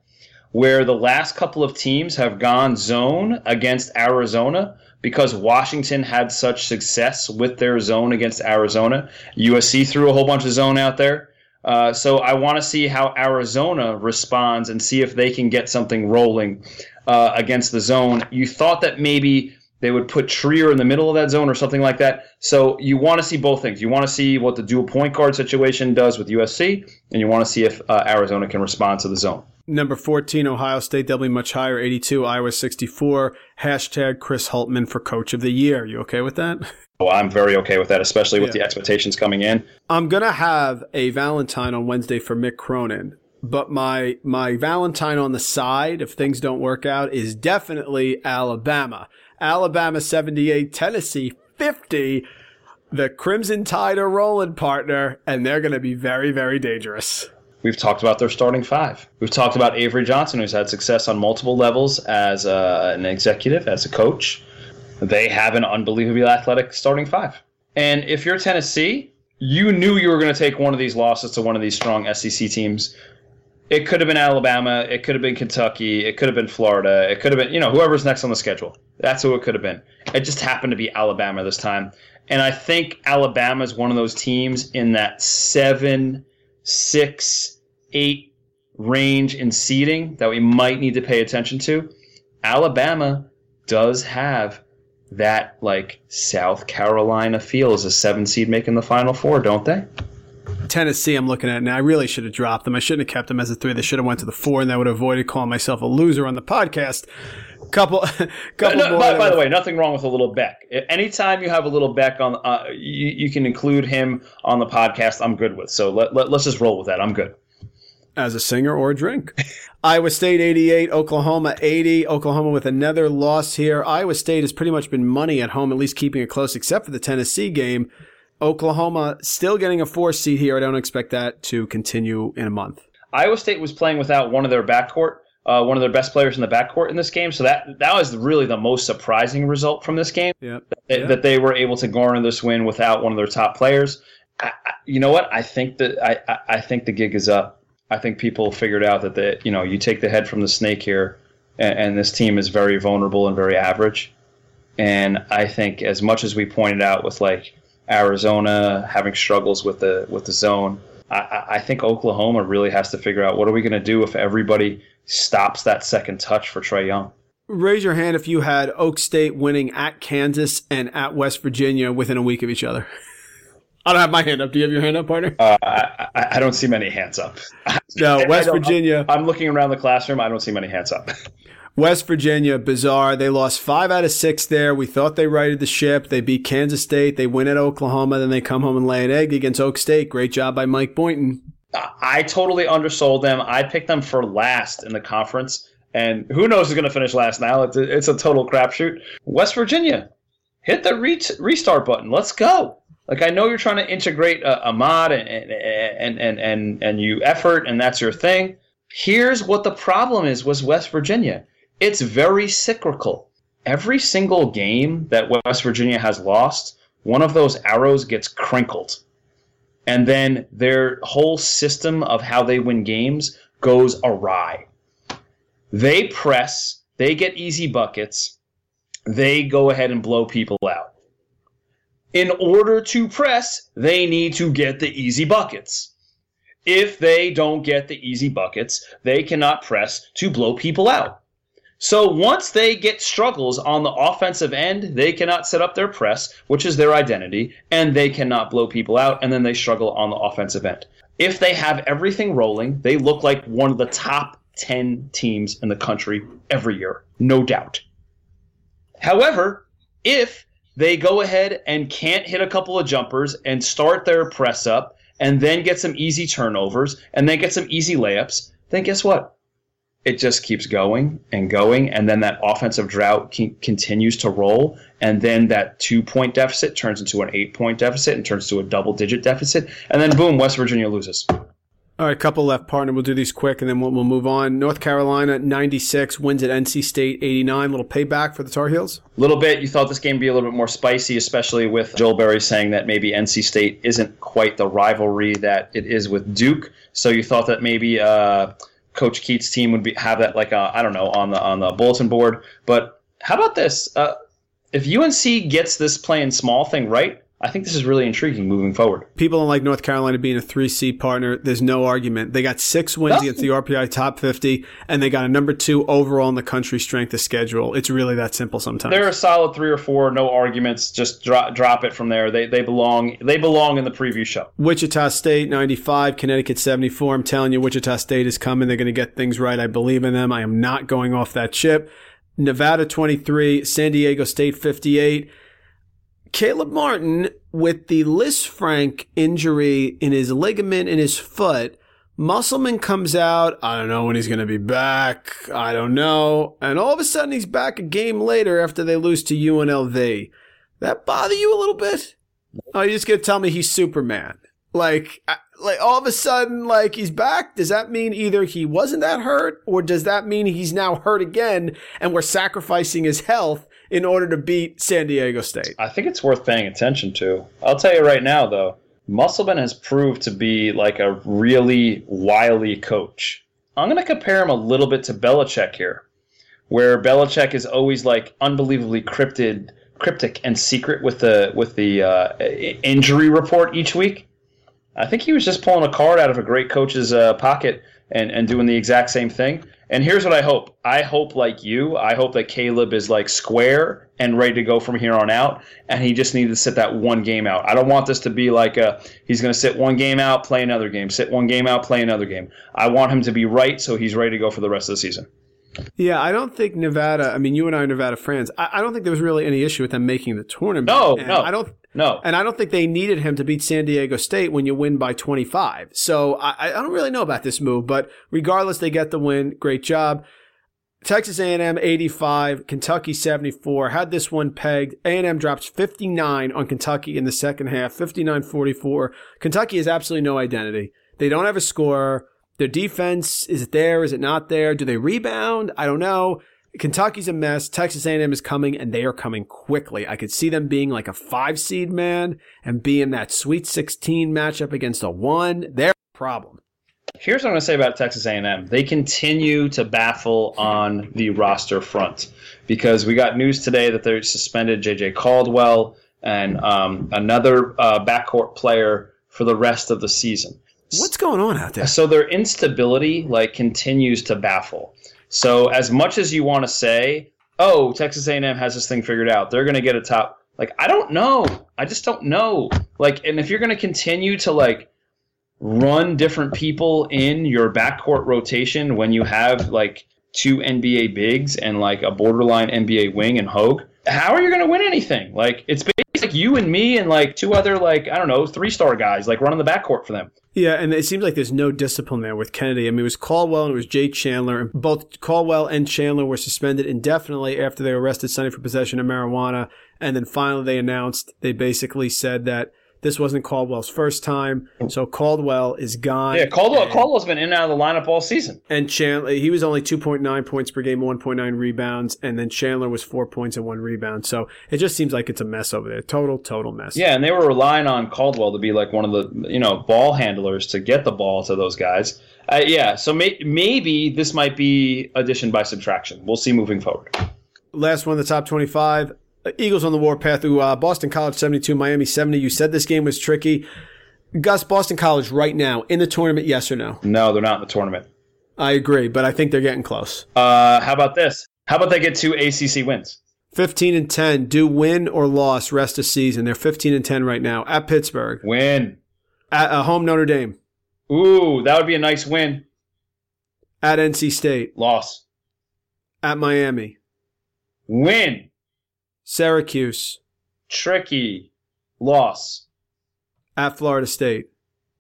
where the last couple of teams have gone zone against Arizona because Washington had such success with their zone against Arizona. USC threw a whole bunch of zone out there. Uh, so I want to see how Arizona responds and see if they can get something rolling uh, against the zone. You thought that maybe they would put Trier in the middle of that zone or something like that. So you want to see both things. You want to see what the dual point guard situation does with USC, and you want to see if uh, Arizona can respond to the zone. Number 14, Ohio State. Be much higher, 82, Iowa 64. Hashtag Chris Holtmann for Coach of the Year. You okay with that? Oh, I'm very okay with that, especially with Yeah. the expectations coming in. I'm gonna have a Valentine on Wednesday for Mick Cronin, but my my Valentine on the side, if things don't work out, is definitely Alabama. Alabama 78, Tennessee 50. The Crimson Tide are rolling, partner, and they're gonna be very, very dangerous. We've talked about their starting five. We've talked about Avery Johnson, who's had success on multiple levels as a, an executive, as a coach. They have an unbelievably athletic starting five. And if you're Tennessee, you knew you were going to take one of these losses to one of these strong SEC teams. It could have been Alabama. It could have been Kentucky. It could have been Florida. It could have been, you know, whoever's next on the schedule. That's who it could have been. It just happened to be Alabama this time. And I think Alabama is one of those teams in that seven, six, eight range in seeding that we might need to pay attention to. Alabama does have that like South Carolina feel as a seven seed making the final four, don't they? Tennessee, I'm looking at now. I really should have dropped them. I shouldn't have kept them as a three. They should have went to the four, and that would have avoided calling myself a loser on the podcast. Couple, couple No, more. by, by the way, nothing wrong with a little Beck. Anytime you have a little Beck on, uh, you, you can include him on the podcast. I'm good with. So let, let, let's just roll with that. I'm good. as a singer or a drink. Iowa State 88, Oklahoma 80. Oklahoma with another loss here. Iowa State has pretty much been money at home, at least keeping it close, except for the Tennessee game. Oklahoma still getting a four seed here. I don't expect that to continue in a month. Iowa State was playing without one of their backcourt, uh, one of their best players in the backcourt in this game. So that that was really the most surprising result from this game. Yep. that, Yeah. that they were able to garner this win without one of their top players. I, I, you know what? I think that I, I, I think the gig is up. I think people figured out that the you know you take the head from the snake here, and, and this team is very vulnerable and very average. And I think as much as we pointed out with like Arizona having struggles with the with the zone, I- I, think Oklahoma really has to figure out what are we going to do if everybody stops that second touch for Trae Young. Raise your hand if you had Oak State winning at Kansas and at West Virginia within a week of each other. I don't have my hand up. Do you have your hand up, partner? Uh, I, I I don't see many hands up. no, West Virginia. I'm looking around the classroom. I don't see many hands up. West Virginia, bizarre. They lost five out of six there. We thought they righted the ship. They beat Kansas State. They win at Oklahoma. Then they come home and lay an egg against Oak State. Great job by Mike Boynton. I totally undersold them. I picked them for last in the conference, and who knows who's going to finish last now? It's a, it's a total crapshoot. West Virginia, hit the re- restart button. Let's go. Like I know you're trying to integrate uh, Ahmad and and, and and and you effort, and that's your thing. Here's what the problem is: was West Virginia. It's very cyclical. Every single game that West Virginia has lost, one of those arrows gets crinkled and then their whole system of how they win games goes awry. They press, they get easy buckets, they go ahead and blow people out. In order to press, they need to get the easy buckets. If they don't get the easy buckets, they cannot press to blow people out. So once they get struggles on the offensive end, they cannot set up their press, which is their identity, and they cannot blow people out, and then they struggle on the offensive end. If they have everything rolling, they look like one of the top 10 teams in the country every year, no doubt. However, if they go ahead and can't hit a couple of jumpers and start their press up and then get some easy turnovers and then get some easy layups, then guess what? It just keeps going and going, and then that offensive drought con- continues to roll, and then that two point deficit turns into an eight point deficit and turns to a double digit deficit, and then boom, West Virginia loses. All right, couple left, partner. We'll do these quick and then we'll, we'll move on. North Carolina, 96, wins at NC State, 89. Little payback for the Tar Heels. A little bit, you thought this game would be a little bit more spicy, especially with Joel Berry saying that maybe NC State isn't quite the rivalry that it is with Duke. So you thought that maybe uh, Coach Keatts' team would be have that like uh, I don't know on the on the bulletin board. But how about this? Uh, if UNC gets this playing small thing right, I think this is really intriguing moving forward. People don't like North Carolina being a 3C partner. There's no argument. They got six wins No. against the RPI top 50, and they got a number two overall in the country strength of schedule. It's really that simple sometimes. They're a solid three or four, no arguments. Just drop drop it from there. They they belong they belong in the preview show. Wichita State 95, Connecticut 74. I'm telling you, Wichita State is coming. They're going to get things right. I believe in them. I am not going off that chip. Nevada 23, San Diego State 58. Caleb Martin with the Lisfranc injury in his ligament in his foot. Musselman comes out. I don't know when he's going to be back. I don't know. And all of a sudden he's back a game later after they lose to UNLV. That bother you a little bit? Oh, you're just gonna tell me he's Superman? Like, like all of a sudden, like he's back. Does that mean either he wasn't that hurt, or does that mean he's now hurt again, and we're sacrificing his health in order to beat San Diego State? I think it's worth paying attention to. I'll tell you right now, though, Musselman has proved to be like a really wily coach. I'm going to compare him a little bit to Belichick here, where Belichick is always like unbelievably cryptid, cryptic and secret with the with the uh, injury report each week. I think he was just pulling a card out of a great coach's uh, pocket and, and doing the exact same thing. And here's what I hope. I hope, like you, I hope that Caleb is like square and ready to go from here on out. And he just needed to sit that one game out. I don't want this to be like a, he's going to sit one game out, play another game, sit one game out, play another game. I want him to be right so he's ready to go for the rest of the season. Yeah, I don't think Nevada. I mean, you and I are Nevada friends. I, I don't think there was really any issue with them making the tournament. No, And no. I don't. No. And I don't think they needed him to beat San Diego State when you win by 25. So I, I don't really know about this move, but regardless, they get the win. Great job. Texas A&M 85, Kentucky 74. Had this one pegged. A&M drops 59 on Kentucky in the second half, 59-44. Kentucky has absolutely no identity. They don't have a scorer. Their defense, is it there? Is it not there? Do they rebound? I don't know. Kentucky's a mess. Texas A&M is coming, and they are coming quickly. I could see them being like a five seed man and being that Sweet 16 matchup against a one. They're a problem. Here's what I'm going to say about Texas A&M. They continue to baffle on the roster front because we got news today that they suspended J.J. Caldwell and um, another uh, backcourt player for the rest of the season. What's going on out there? so their instability like continues to baffle. So as much as you want to say, "Oh, Texas A&M has this thing figured out. They're going to get a top." Like I don't know. I just don't know. Like and if you're going to continue to like run different people in your backcourt rotation when you have like two NBA bigs and like a borderline NBA wing and Hogg, how are you going to win anything? Like it's basically like you and me and like two other like I don't know three star guys like running the backcourt for them. Yeah, and it seems like there's no discipline there with Kennedy. I mean, it was Caldwell and it was Jay Chandler, and both Caldwell and Chandler were suspended indefinitely after they arrested Sunday for possession of marijuana. And then finally, they announced they basically said that this wasn't Caldwell's first time, so Caldwell is gone. Yeah, Caldwell and, Caldwell's been in and out of the lineup all season. and Chandler he was only 2.9 points per game, 1.9 rebounds, and then Chandler was four points and one rebound. So it just seems like it's a mess over there. Total, total mess. Yeah, and they were relying on Caldwell to be like one of the you know ball handlers to get the ball to those guys. Uh, yeah, so may- maybe this might be addition by subtraction. We'll see moving forward. last one, the top 25. Uh, Eagles on the warpath through uh, Boston College 72, Miami 70. You said this game was tricky. Gus, Boston College right now in the tournament, yes or no? No, they're not in the tournament. I agree, but I think they're getting close. Uh, how about this? How about they get two ACC wins? 15 and 10, do win or loss rest of season. They're 15 and 10 right now at Pittsburgh, Win. at uh, home Notre Dame, Ooh, that would be a nice win. at NC State, Loss. at Miami, Win. Syracuse, Tricky. Loss. at Florida State.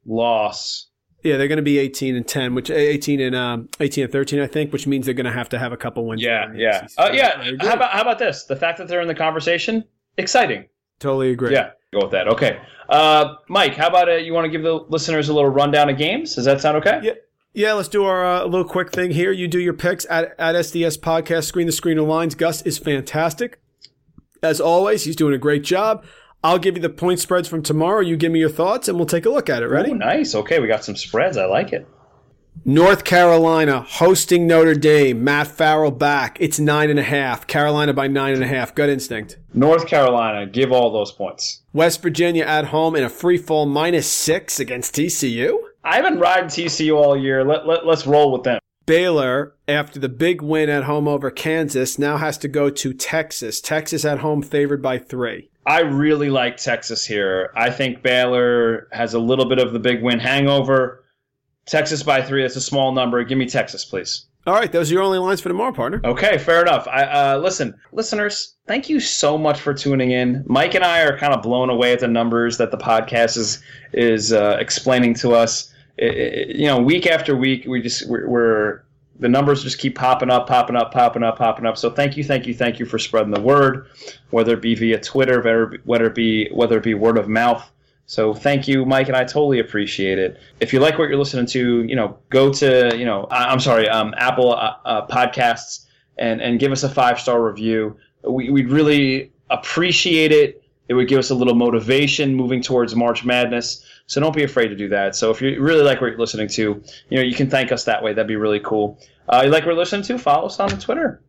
Loss. Yeah, they're going to be 18 and 10, which 18 and um, 18 and 13, I think, which means they're going to have to have a couple wins. Yeah, yeah, ACC. uh, yeah. How about how about this? The fact that they're in the conversation, exciting. Totally agree. Yeah, go with that. Okay, uh, Mike. How about uh, you want to give the listeners a little rundown of games? Does that sound okay? Yeah. Yeah, let's do our uh, little quick thing here. You do your picks at, at SDS Podcast, Screen the Screener Lines. Gus is fantastic. As always, he's doing a great job. I'll give you the point spreads from tomorrow. You give me your thoughts, and we'll take a look at it. Ready? Ooh, nice. Okay, we got some spreads. I like it. North Carolina hosting Notre Dame. Matt Farrell back. It's nine and a half. Carolina by nine and a half. Gut instinct. North Carolina, give all those points. West Virginia at home in a free fall minus six against TCU. I've been riding TCU all year. Let, let, let's roll with them. Baylor, after the big win at home over Kansas, now has to go to Texas. Texas at home favored by three. I really like Texas here. I think Baylor has a little bit of the big win hangover. Texas by three, that's a small number. Give me Texas, please. All right, those are your only lines for tomorrow, partner. Okay, fair enough. I uh, listen, listeners. Thank you so much for tuning in. Mike and I are kind of blown away at the numbers that the podcast is is uh, explaining to us. It- you know, week after week, we just we're, we're the numbers just keep popping up, popping up, popping up, popping up. So thank you, thank you, thank you for spreading the word, whether it be via Twitter, whether it be whether it be word of mouth. So thank you, Mike, and I totally appreciate it. If you like what you're listening to, you know, go to you know, I- I'm sorry, um, Apple uh, uh, Podcasts and and give us a five star review. We we'd really appreciate it. It would give us a little motivation moving towards March Madness. So don't be afraid to do that. So if you really like what you're listening to, you know, you can thank us that way. That'd be really cool. Uh, you like what you're listening to? Follow us on Twitter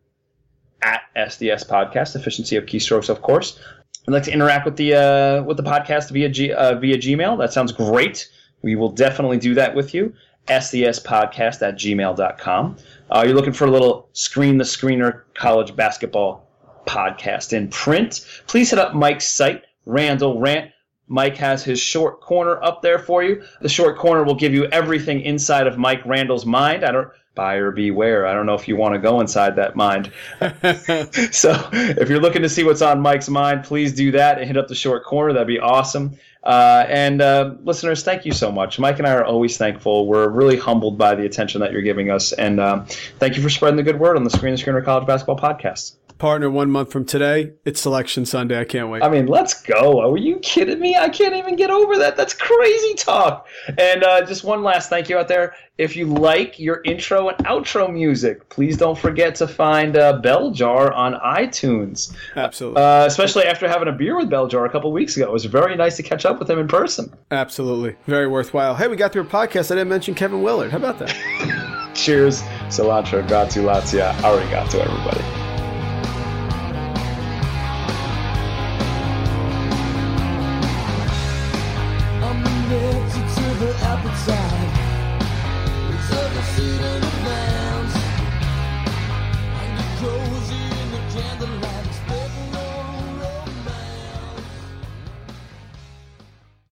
at SDS Podcast. Efficiency of keystrokes, of course. I'd like to interact with the uh, with the podcast via G, uh, via Gmail. That sounds great. We will definitely do that with you. SDSpodcast at gmail.com. Uh, you're looking for a little Screen the Screener college basketball podcast in print. Please hit up Mike's site, Randall Rant. Mike has his short corner up there for you. The short corner will give you everything inside of Mike Randall's mind. I don't buyer beware. I don't know if you want to go inside that mind. so if you're looking to see what's on Mike's mind, please do that and hit up the short corner. That'd be awesome. Uh, and uh, listeners, thank you so much. Mike and I are always thankful. We're really humbled by the attention that you're giving us, and um, thank you for spreading the good word on the Screen the Screener College Basketball Podcast. Partner, one month from today, it's Selection Sunday. I can't wait. I mean, let's go. Are you kidding me? I can't even get over that. That's crazy talk. And uh, just one last thank you out there. If you like your intro and outro music, please don't forget to find uh, Bell Jar on iTunes. Absolutely. Uh, especially after having a beer with Bell Jar a couple weeks ago. It was very nice to catch up with him in person. Absolutely. Very worthwhile. Hey, we got through a podcast. I didn't mention Kevin Willard. How about that? Cheers. Cilantro. Gratu Lazia. Arigato, everybody.